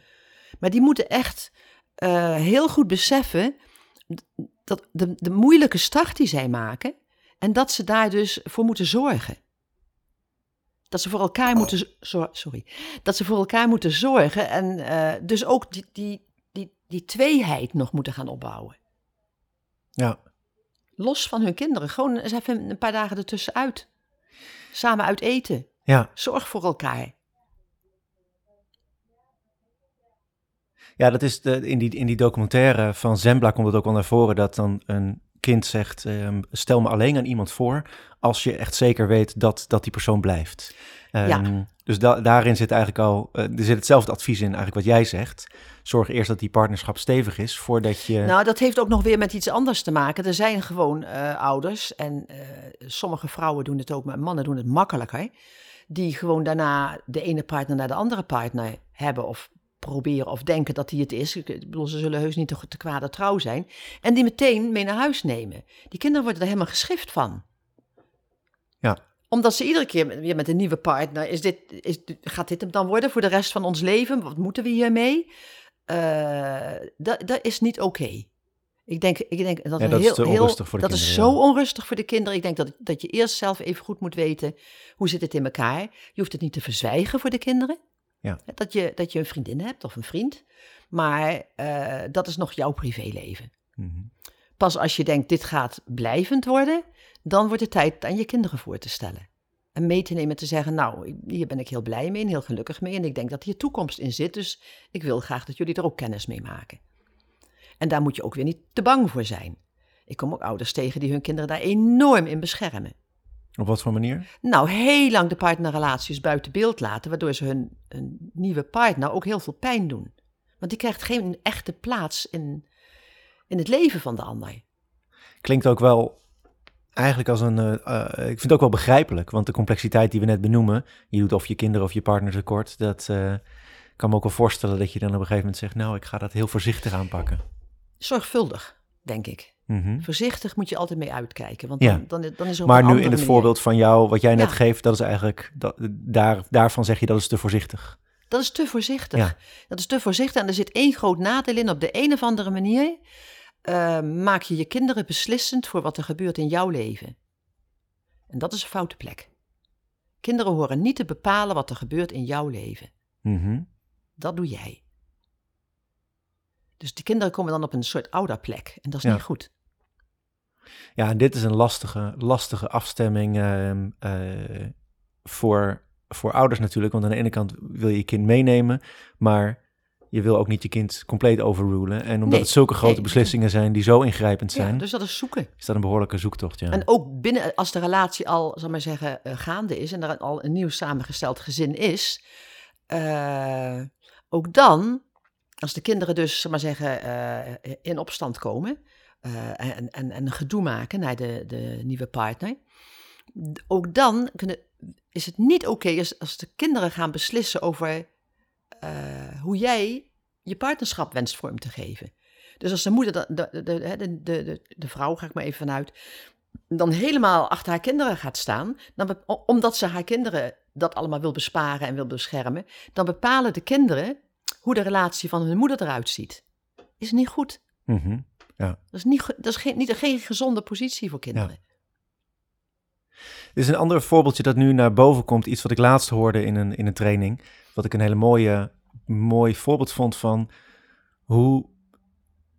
Maar die moeten echt uh, heel goed beseffen dat de, de moeilijke start die zij maken en dat ze daar dus voor moeten zorgen. Dat ze voor elkaar moeten sorry, dat ze voor elkaar moeten zorgen en uh, dus ook die, die, die, die tweeheid nog moeten gaan opbouwen. Ja. Los van hun kinderen, gewoon eens even een paar dagen ertussenuit. Samen uit eten. Ja. Zorg voor elkaar. Ja, dat is de, in, die, in die documentaire van Zembla komt het ook wel naar voren dat dan een kind zegt: um, stel me alleen aan iemand voor als je echt zeker weet dat, dat die persoon blijft. Um, Ja. Dus da daarin zit eigenlijk al, uh, er zit hetzelfde advies in, eigenlijk wat jij zegt. Zorg eerst dat die partnerschap stevig is voordat je. Nou, dat heeft ook nog weer met iets anders te maken. Er zijn gewoon uh, ouders, en uh, sommige vrouwen doen het ook, maar mannen doen het makkelijker. Die gewoon daarna de ene partner naar de andere partner hebben of proberen of denken dat hij het is. Ik bedoel, ze zullen heus niet te, te kwade trouw zijn. En die meteen mee naar huis nemen. Die kinderen worden er helemaal geschift van. Ja. Omdat ze iedere keer weer met een nieuwe partner, is dit, is, gaat dit hem dan worden voor de rest van ons leven? Wat moeten we hiermee? Uh, dat, dat is niet oké. Okay. Ik denk, ik denk dat, ja, dat heel, is heel, onrustig voor de dat kinderen. is zo onrustig voor de kinderen. Ik denk dat, dat je eerst zelf even goed moet weten hoe zit het in elkaar. Je hoeft het niet te verzwijgen voor de kinderen. Ja. Dat, je, dat je een vriendin hebt of een vriend. Maar uh, dat is nog jouw privéleven. Mm -hmm. Pas als je denkt, dit gaat blijvend worden, dan wordt het tijd aan je kinderen voor te stellen. En mee te nemen en te zeggen, nou, hier ben ik heel blij mee en heel gelukkig mee. En ik denk dat hier toekomst in zit, dus ik wil graag dat jullie er ook kennis mee maken. En daar moet je ook weer niet te bang voor zijn. Ik kom ook ouders tegen die hun kinderen daar enorm in beschermen. Op wat voor manier? Nou, heel lang de partnerrelaties buiten beeld laten, waardoor ze hun, hun nieuwe partner ook heel veel pijn doen. Want die krijgt geen echte plaats in, in het leven van de ander. Klinkt ook wel eigenlijk als een. Uh, uh, ik vind het ook wel begrijpelijk, want de complexiteit die we net benoemen, je doet of je kinderen of je partner tekort, dat uh, kan me ook wel voorstellen dat je dan op een gegeven moment zegt, nou, ik ga dat heel voorzichtig aanpakken. Zorgvuldig, denk ik. Mm -hmm. Voorzichtig moet je altijd mee uitkijken, want ja. dan, dan, dan is ook Maar nu in het manier. voorbeeld van jou, wat jij net Ja. geeft, dat is eigenlijk, dat, daar, daarvan zeg je dat is te voorzichtig. Dat is te voorzichtig. Ja. Dat is te voorzichtig en er zit één groot nadeel in. Op de een of andere manier uh, maak je je kinderen beslissend voor wat er gebeurt in jouw leven. En dat is een foute plek. Kinderen horen niet te bepalen wat er gebeurt in jouw leven. Mm -hmm. Dat doe jij. Dus die kinderen komen dan op een soort ouderplek en dat is Ja. niet goed. Ja, en dit is een lastige, lastige afstemming uh, uh, voor, voor ouders natuurlijk. Want aan de ene kant wil je je kind meenemen, maar je wil ook niet je kind compleet overrulen. En omdat Nee, het zulke grote nee. beslissingen zijn die zo ingrijpend zijn, Ja, dus dat is zoeken. is dat een behoorlijke zoektocht. Ja. En ook binnen, als de relatie al, zal maar zeggen, uh, gaande is en er al een nieuw samengesteld gezin is, uh, ook dan, als de kinderen dus, zal maar zeggen, uh, in opstand komen en, en, en gedoe maken naar de, de nieuwe partner, ook dan is het niet oké als, als de kinderen gaan beslissen over uh, hoe jij je partnerschap wenst vorm te geven. Dus als de moeder, de, de, de, de, vrouw, ga ik maar even vanuit, dan helemaal achter haar kinderen gaat staan, dan, omdat ze haar kinderen dat allemaal wil besparen en wil beschermen, dan bepalen de kinderen hoe de relatie van hun moeder eruit ziet. Is niet goed. Mm. Ja. Dat is, niet, dat is geen, niet, geen gezonde positie voor kinderen. Ja. Dit is een ander voorbeeldje dat nu naar boven komt. Iets wat ik laatst hoorde in een, in een training. Wat ik een hele mooie, mooi voorbeeld vond van hoe,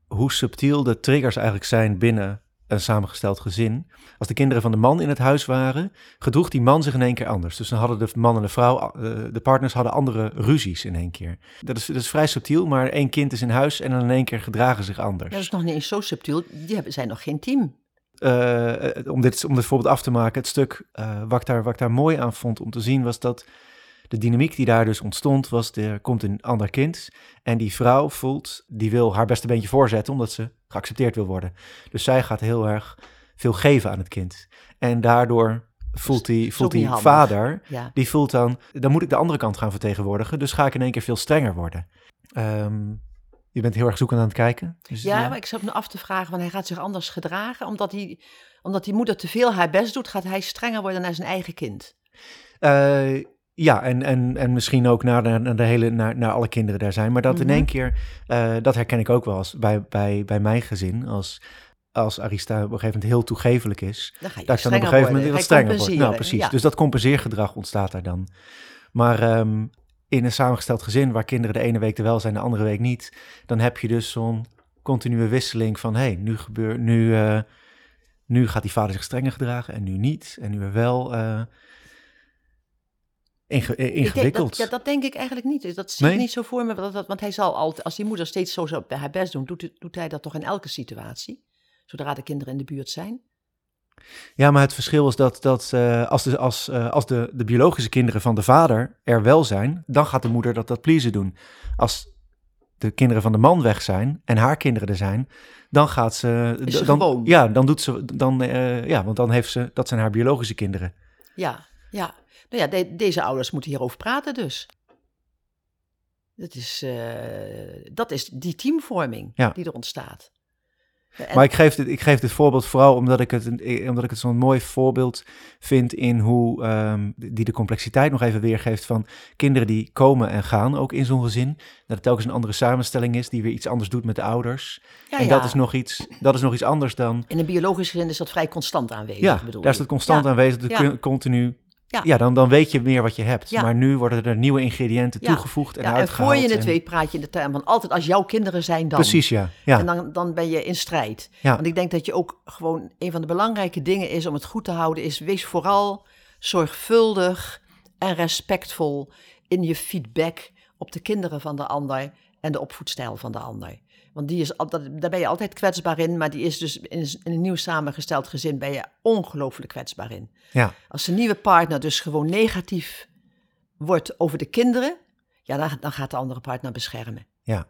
hoe subtiel de triggers eigenlijk zijn binnen een samengesteld gezin. Als de kinderen van de man in het huis waren, gedroeg die man zich in één keer anders. Dus dan hadden de man en de vrouw, de partners hadden andere ruzies in één keer. Dat is, dat is vrij subtiel, maar één kind is in huis en dan in één keer gedragen zich anders. Dat is nog niet eens zo subtiel. Die hebben, zijn nog geen team. Uh, om, dit, om dit voorbeeld af te maken, het stuk uh, wat, ik daar, wat ik daar mooi aan vond om te zien was dat de dynamiek die daar dus ontstond was, er komt een ander kind en die vrouw voelt, die wil haar beste beentje voorzetten omdat ze geaccepteerd wil worden. Dus zij gaat heel erg veel geven aan het kind. En daardoor voelt die, voelt die vader, Ja. die voelt dan, dan moet ik de andere kant gaan vertegenwoordigen, dus ga ik in één keer veel strenger worden. Ehm, je bent heel erg zoekend aan het kijken. Dus, Ja, maar ik zat me af te vragen, want hij gaat zich anders gedragen. Omdat, hij, omdat die moeder te veel haar best doet, gaat hij strenger worden naar zijn eigen kind. Eh, ja, en, en, en misschien ook naar, de, naar, de hele, naar, naar alle kinderen daar zijn. Maar dat in Mhm. één keer, eh, dat herken ik ook wel als bij, bij, bij mijn gezin. Als, als Arista op een gegeven moment heel toegeeflijk is, Dan ga je dat dan op een gegeven moment wat strenger word. compenseren. Nou, precies. Ja. Dus dat compenseergedrag ontstaat daar dan. Maar ehm, in een samengesteld gezin waar kinderen de ene week er wel zijn, de andere week niet, dan heb je dus zo'n continue wisseling van, hé, hey, nu gebeurt, nu, eh, nu gaat die vader zich strenger gedragen en nu niet. En nu weer wel eh, inge- eh, ingewikkeld. dat, ja, dat denk ik eigenlijk niet. Dat zie Nee? ik niet zo voor me. Dat, dat- want hij zal altijd, als die moeder steeds zo zou haar best doen, doet, doet hij dat toch in elke situatie? Zodra de kinderen in de buurt zijn. Ja, maar het verschil is dat, dat eh, als, de, als, eh, als de, de biologische kinderen van de vader er wel zijn, dan gaat de moeder dat dat pleasen doen. Als de kinderen van de man weg zijn en haar kinderen er zijn, dan gaat ze. Dan, gewoon. Ja, dan doet ze. Dan, ja, want dan heeft ze. Dat zijn haar biologische kinderen. Ja, ja. Nou ja, de- deze ouders moeten hierover praten dus. Dat is, eh, dat is die teamvorming Ja. die er ontstaat. En- Maar ik geef, dit, ik geef dit voorbeeld vooral omdat ik het, eh, omdat ik het zo'n mooi voorbeeld vind in hoe ehm, die de complexiteit nog even weergeeft van kinderen die komen en gaan, ook in zo'n gezin. Dat het telkens een andere samenstelling is die weer iets anders doet met de ouders. ja, en ja. dat is, nog iets, dat is nog iets anders dan. In een biologisch gezin is dat vrij constant aanwezig, Ja, bedoel daar is het constant aanwezig, kun- continu. Ja. Ja, dan, dan weet je meer wat je hebt. Ja. Maar nu worden er nieuwe ingrediënten Ja. toegevoegd en Ja, en voor je het en- weet praat je in de term van altijd als jouw kinderen zijn dan. Precies, ja. ja. En dan, dan ben je in strijd. Want ik denk dat je ook gewoon een van de belangrijke dingen is om het goed te houden, is wees vooral zorgvuldig en respectvol in je feedback op de kinderen van de ander en de opvoedstijl van de ander. Want die is, al- dat- daar ben je altijd kwetsbaar in, maar die is dus in, een- nieuw samengesteld gezin ben je ongelooflijk kwetsbaar in. ja. Als de nieuwe partner dus gewoon negatief wordt over de kinderen, ja, dan, dan gaat de andere partner beschermen. Ja.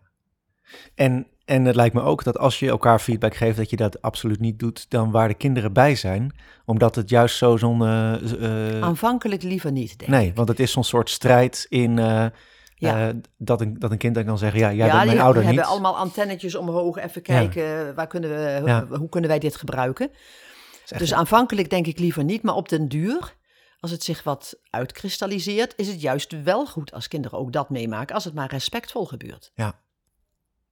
En, en het lijkt me ook dat als je elkaar feedback geeft, dat je dat absoluut niet doet dan waar de kinderen bij zijn. Omdat het juist zo zo'n... eh, eh, Aanvankelijk liever niet, denk nee, ik. want het is zo'n soort strijd in... eh, Ja. eh, dat, een, dat een kind dan kan zeggen, ja, jij bent die mijn ouder hebben niet. allemaal antennetjes omhoog. Even kijken, waar kunnen we, Ja. hoe kunnen wij dit gebruiken? Dus aanvankelijk denk ik liever niet, maar op den duur, als het zich wat uitkristalliseert, is het juist wel goed als kinderen ook dat meemaken, als het maar respectvol gebeurt. Ja.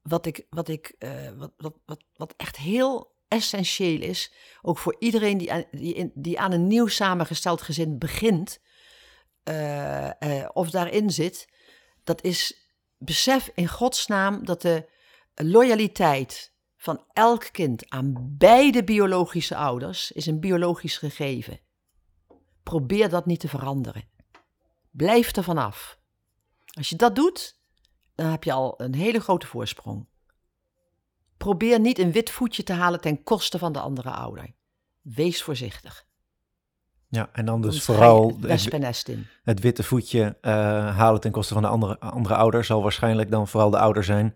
Wat, ik, wat, ik, eh, wat, wat, wat, wat echt heel essentieel is, ook voor iedereen die aan, die in, die aan een nieuw samengesteld gezin begint, eh, eh, of daarin zit, dat is besef in godsnaam dat de loyaliteit van elk kind aan beide biologische ouders is een biologisch gegeven. Probeer dat niet te veranderen. Blijf er vanaf. Als je dat doet, dan heb je al een hele grote voorsprong. Probeer niet een wit voetje te halen ten koste van de andere ouder. Wees voorzichtig. Ja, en dan dus vooral het het, witte voetje eh, halen ten koste van de andere, andere ouder. Zal waarschijnlijk dan vooral de ouder zijn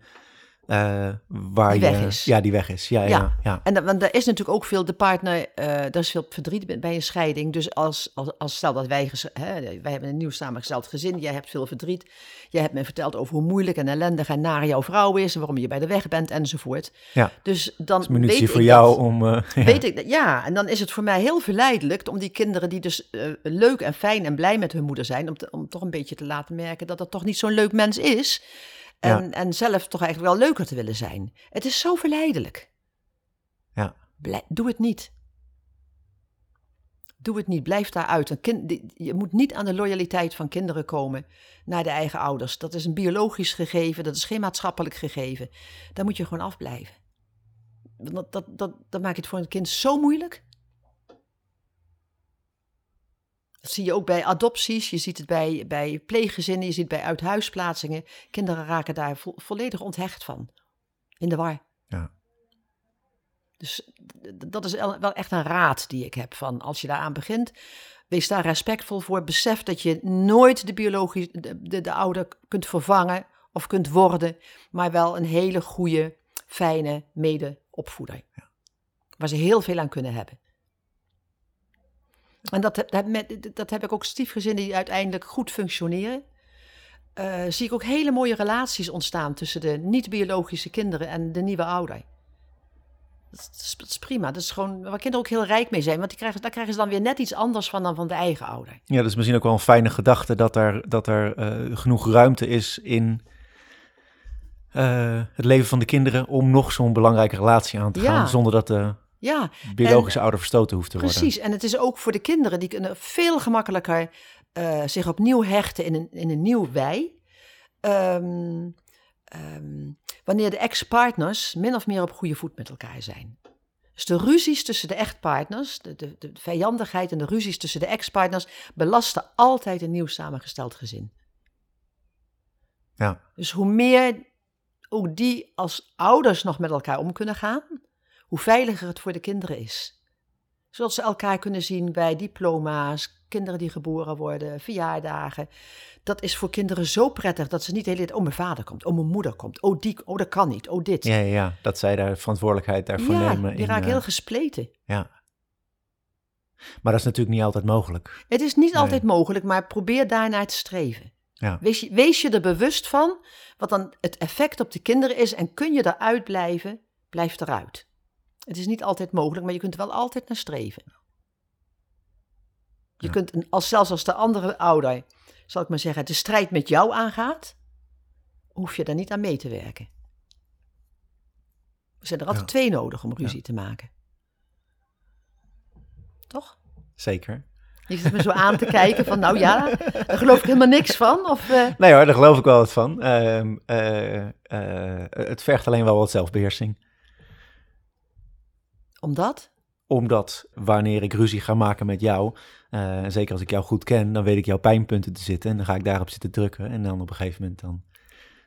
eh, waar Die je... weg is. Ja, die weg is. Ja, ja, Ja. En want er is natuurlijk ook veel, de partner, eh er is veel verdriet bij een scheiding. Dus als, als, als stel dat wij, hè, wij hebben een nieuw samengesteld gezin, jij hebt veel verdriet. Jij hebt me verteld over hoe moeilijk en ellendig en naar jouw vrouw is, en waarom je bij de weg bent enzovoort. Ja. Dus dan is weet voor ik jou dat- om... eh, *laughs* ja. Weet ik dat, ja, en dan is het voor mij heel verleidelijk om die kinderen die dus leuk en fijn en blij met hun moeder zijn, om, te- om toch een beetje te laten merken dat dat toch niet zo'n leuk mens is. En, en zelf toch eigenlijk wel leuker te willen zijn. Het is zo verleidelijk. Ja. Blij- doe het niet. Doe het niet, blijf daaruit. Een kind, die- je moet niet aan de loyaliteit van kinderen komen naar de eigen ouders. Dat is een biologisch gegeven, dat is geen maatschappelijk gegeven. Daar moet je gewoon afblijven. Want Dat, dat, dat, dat maakt het voor een kind zo moeilijk. Dat zie je ook bij adopties, je ziet het bij, bij pleeggezinnen, je ziet het bij uithuisplaatsingen. Kinderen raken daar vo- volledig onthecht van. In de war. Ja. Dus dat is wel echt een raad die ik heb van als je daaraan begint, wees daar respectvol voor. Besef dat je nooit de biologische, de, de, de ouder kunt vervangen of kunt worden, maar wel een hele goede, fijne mede-opvoeder. Ja. Waar ze heel veel aan kunnen hebben. En dat, dat, dat heb ik ook stiefgezinnen die uiteindelijk goed functioneren. Uh, zie ik ook hele mooie relaties ontstaan tussen de niet-biologische kinderen en de nieuwe ouder. Dat is, dat is, prima. Dat is gewoon waar kinderen ook heel rijk mee zijn. Want die krijgen, daar krijgen ze dan weer net iets anders van dan van de eigen ouder. Ja, dat is misschien ook wel een fijne gedachte dat er, dat er uh, genoeg ruimte is in uh, het leven van de kinderen om nog zo'n belangrijke relatie aan te gaan. Ja. Zonder dat de ja. biologische ouder verstoten hoeft te precies. worden. Precies. En het is ook voor de kinderen, die kunnen veel gemakkelijker uh, zich opnieuw hechten in een, in een nieuw wij. Um, um, wanneer de ex-partners min of meer op goede voet met elkaar zijn. Dus de ruzies tussen de echtpartners, de, de, de vijandigheid en de ruzies tussen de ex-partners, belasten altijd een nieuw samengesteld gezin. Ja. Dus hoe meer ook die als ouders nog met elkaar om kunnen gaan, hoe veiliger het voor de kinderen is. Zodat ze elkaar kunnen zien bij diploma's, kinderen die geboren worden, verjaardagen. Dat is voor kinderen zo prettig dat ze niet de hele tijd, oh mijn vader komt, oh mijn moeder komt, oh die, oh dat kan niet, oh dit. Ja, ja, dat zij daar verantwoordelijkheid daarvoor ja, nemen. die raken uh, heel gespleten. Ja. Maar dat is natuurlijk niet altijd mogelijk. Het is niet nee. altijd mogelijk, maar probeer daarnaar te streven. Ja. Wees, je, wees je er bewust van wat dan het effect op de kinderen is en kun je eruit blijven, blijf eruit. Het is niet altijd mogelijk, maar je kunt er wel altijd naar streven. Je ja. kunt, als, zelfs als de andere ouder, zal ik maar zeggen, de strijd met jou aangaat, hoef je daar niet aan mee te werken. Er zijn er altijd ja. twee nodig om ruzie ja. te maken. Toch? Zeker. Je zit me zo aan te kijken van, nou ja, daar geloof ik helemaal niks van. Of, uh... Nee hoor, daar geloof ik wel wat van. Uh, uh, het vergt alleen wel wat zelfbeheersing. Omdat? Omdat wanneer ik ruzie ga maken met jou, uh, zeker als ik jou goed ken, dan weet ik jouw pijnpunten te zitten en dan ga ik daarop zitten drukken en dan op een gegeven moment dan.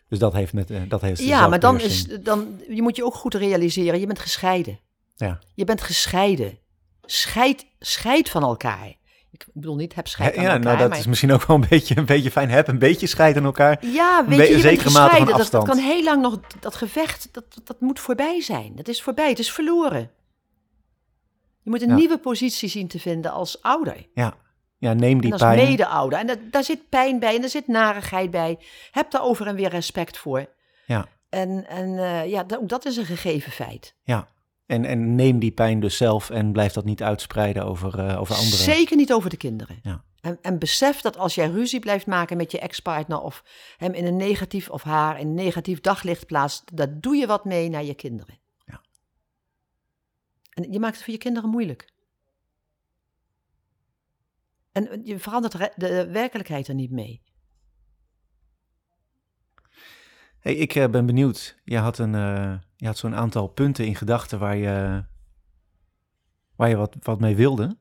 Dus dat heeft met uh, dat heeft. Ja, maar dan is dan je moet je ook goed realiseren, je bent gescheiden. Ja. Je bent gescheiden. Scheid, scheid van elkaar. Ik bedoel niet, heb scheid aan ja, elkaar. nou dat maar... is misschien ook wel een *laughs* beetje, een beetje fijn. Heb een beetje scheid aan elkaar. Ja, weet je, je gescheiden. Dat, dat kan heel lang nog, dat gevecht, dat, dat moet voorbij zijn. Dat is voorbij, het is verloren. Je moet een ja. nieuwe positie zien te vinden als ouder. Ja, ja neem die en als pijn. mede-ouder. En dat, daar zit pijn bij en daar zit narigheid bij. Heb daar over en weer respect voor. Ja. En, en uh, ja, dat, dat is een gegeven feit. Ja, en, en neem die pijn dus zelf en blijf dat niet uitspreiden over, uh, over anderen. Zeker niet over de kinderen. Ja. En, en besef dat als jij ruzie blijft maken met je ex-partner of hem in een negatief of haar in een negatief daglicht plaatst, dat doe je wat mee naar je kinderen. En je maakt het voor je kinderen moeilijk. En je verandert de werkelijkheid er niet mee. Hey, ik uh, ben benieuwd. Je had, een, uh, je had zo'n aantal punten in gedachten waar je, waar je wat, wat mee wilde.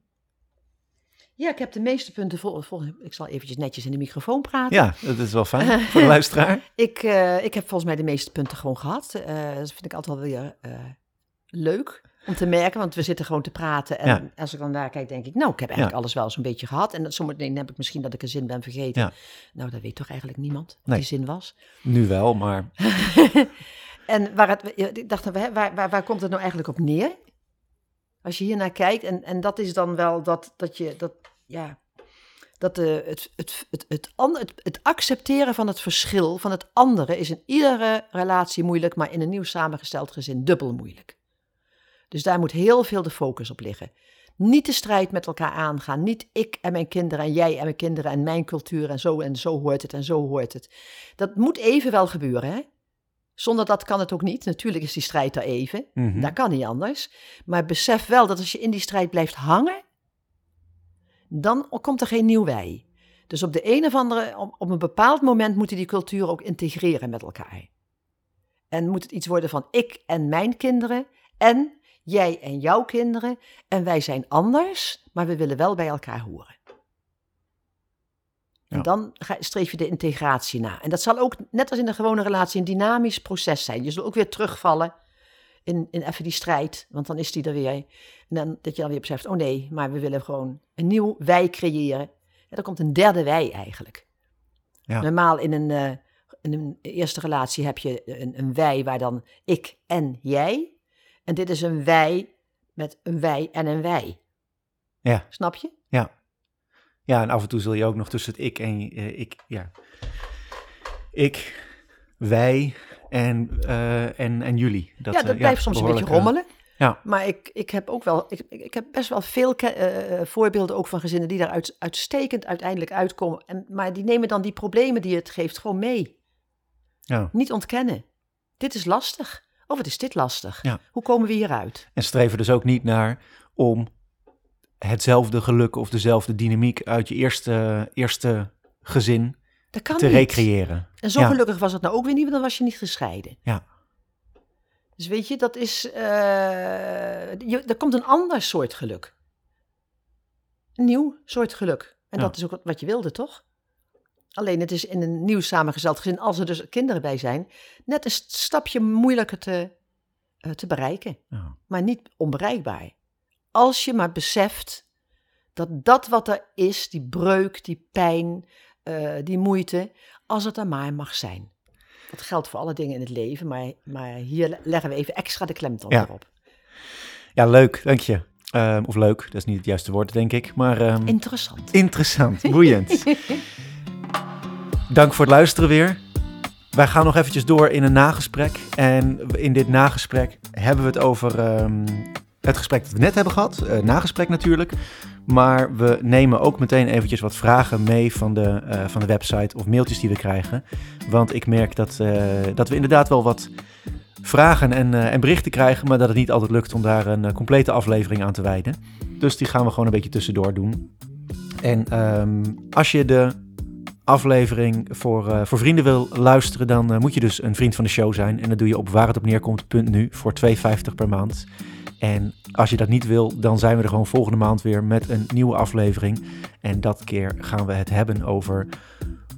Ja, ik heb de meeste punten vol, vol. Ik zal eventjes netjes in de microfoon praten. Ja, dat is wel fijn voor de *laughs* luisteraar. ik, uh, ik heb volgens mij de meeste punten gewoon gehad. dat vind ik altijd wel weer leuk om te merken, want we zitten gewoon te praten. En ja. als ik dan daar kijk, denk ik, nou, ik heb eigenlijk ja. alles wel zo'n beetje gehad. En sommige dingen heb ik misschien dat ik een zin ben vergeten. Ja. Nou, dat weet toch eigenlijk niemand, wat nee. die zin was. Nu wel, maar... *laughs* en waar, het, ik dacht, waar, waar, waar komt het nou eigenlijk op neer? Als je hier naar kijkt, en, en dat is dan wel dat, dat je, dat, ja, dat de, het, het, het, het, het, het accepteren van het verschil van het andere is in iedere relatie moeilijk, maar in een nieuw samengesteld gezin dubbel moeilijk. Dus daar moet heel veel de focus op liggen. Niet de strijd met elkaar aangaan. Niet ik en mijn kinderen en jij en mijn kinderen en mijn cultuur en zo en zo hoort het en zo hoort het. Dat moet even wel gebeuren, hè? Zonder dat kan het ook niet. Natuurlijk is die strijd er even. Mm -hmm. Dat kan niet anders. Maar besef wel dat als je in die strijd blijft hangen, dan komt er geen nieuw wij. Dus op de een of andere, op, op een bepaald moment moeten die culturen ook integreren met elkaar. En moet het iets worden van ik en mijn kinderen en jij en jouw kinderen. En wij zijn anders, maar we willen wel bij elkaar horen. En Ja. dan ga, streef je de integratie na. En dat zal ook, net als in een gewone relatie, een dynamisch proces zijn. Je zult ook weer terugvallen in, in even die strijd, want dan is die er weer. En dan, dat je dan weer beseft, oh nee, maar we willen gewoon een nieuw wij creëren. En dan komt een derde wij eigenlijk. Ja. Normaal in een, eh, in een eerste relatie heb je een, een wij waar dan ik en jij. En dit is een wij met een wij en een wij. Ja. Snap je? Ja. Ja, en af en toe zul je ook nog tussen het ik en eh, ik, ja. Ik, wij en, eh, en, en jullie. ja, dat eh, blijft soms een beetje rommelen. ja. Maar ik, ik heb ook wel, ik, ik heb best wel veel voorbeelden ook van gezinnen die daar uit, uitstekend uiteindelijk uitkomen. En, maar die nemen dan die problemen die het geeft gewoon mee. ja. Niet ontkennen. Dit is lastig. Of wat is dit lastig? Ja. Hoe komen we hieruit? En streven dus ook niet naar om hetzelfde geluk of dezelfde dynamiek uit je eerste, eerste gezin Dat kan te niet. recreëren. En zo Ja. gelukkig was het nou ook weer niet, want dan was je niet gescheiden. Ja. Dus weet je, dat is. eh, je, er komt een ander soort geluk. Een nieuw soort geluk. En Ja. dat is ook wat- wat je wilde, toch? Alleen het is in een nieuw samengesteld gezin, als er dus kinderen bij zijn, net een st- stapje moeilijker te, eh, te bereiken. Ja. Maar niet onbereikbaar. Als je maar beseft dat dat wat er is, die breuk, die pijn, eh, die moeite, als het er maar mag zijn. Dat geldt voor alle dingen in het leven, maar, maar hier leggen we even extra de klemtoon Ja. erop. ja, leuk, dank je. Ehm, of leuk, dat is niet het juiste woord, denk ik. Maar ehm, Interessant. interessant, boeiend. *laughs* Dank voor het luisteren weer. Wij gaan nog eventjes door in een nagesprek. En in dit nagesprek hebben we het over ehm, het gesprek dat we net hebben gehad. Eh, nagesprek natuurlijk. Maar we nemen ook meteen eventjes wat vragen mee van de, eh, van de website of mailtjes die we krijgen. Want ik merk dat, eh, dat we inderdaad wel wat vragen en, en berichten krijgen. Maar dat het niet altijd lukt om daar een complete aflevering aan te wijden. Dus die gaan we gewoon een beetje tussendoor doen. En ehm, als je de aflevering voor, eh, voor vrienden wil luisteren, dan eh, moet je dus een vriend van de show zijn. En dat doe je op waar het op voor 2,50 per maand. En als je dat niet wil, dan zijn we er gewoon volgende maand weer met een nieuwe aflevering. En dat keer gaan we het hebben over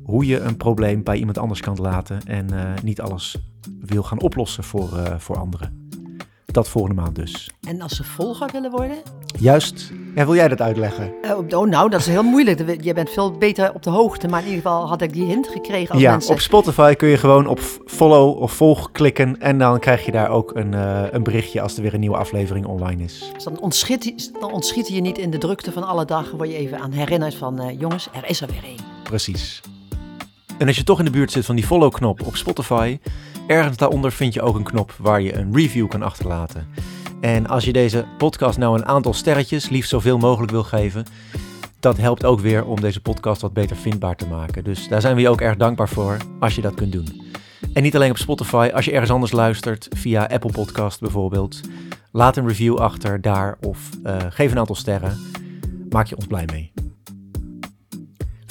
hoe je een probleem bij iemand anders kan laten. En eh, niet alles wil gaan oplossen voor, voor anderen. Dat volgende maand dus. En als ze volger willen worden? Juist. Ja, wil jij dat uitleggen? eh, oh, nou, dat is heel moeilijk. Je bent veel beter op de hoogte, maar in ieder geval had ik die hint gekregen als ja, mensen... op Spotify kun je gewoon op follow of volg klikken. En dan krijg je daar ook een, eh, een berichtje als er weer een nieuwe aflevering online is. Dus dan, ontschiet, je- dan ontschiet je niet in de drukte van alle dag. Word je even aan herinnerd van, eh, jongens, er is er weer één. Precies. En als je toch in de buurt zit van die follow-knop op Spotify, ergens daaronder vind je ook een knop waar je een review kan achterlaten. En als je deze podcast nou een aantal sterretjes, liefst zoveel mogelijk wil geven, dat helpt ook weer om deze podcast wat beter vindbaar te maken. Dus daar zijn we je ook erg dankbaar voor als je dat kunt doen. En niet alleen op Spotify, als je ergens anders luistert, via Apple Podcast bijvoorbeeld, laat een review achter daar of eh, geef een aantal sterren. Maak je ons blij mee.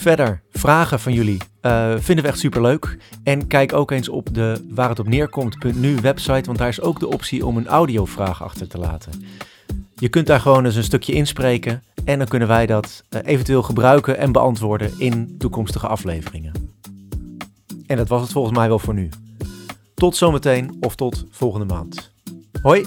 Verder, vragen van jullie eh, vinden we echt superleuk. En kijk ook eens op de waar het op neerkomt.nu website, want daar is ook de optie om een audiovraag achter te laten. Je kunt daar gewoon eens een stukje inspreken en dan kunnen wij dat eh, eventueel gebruiken en beantwoorden in toekomstige afleveringen. En dat was het volgens mij wel voor nu. Tot zometeen of tot volgende maand. Hoi!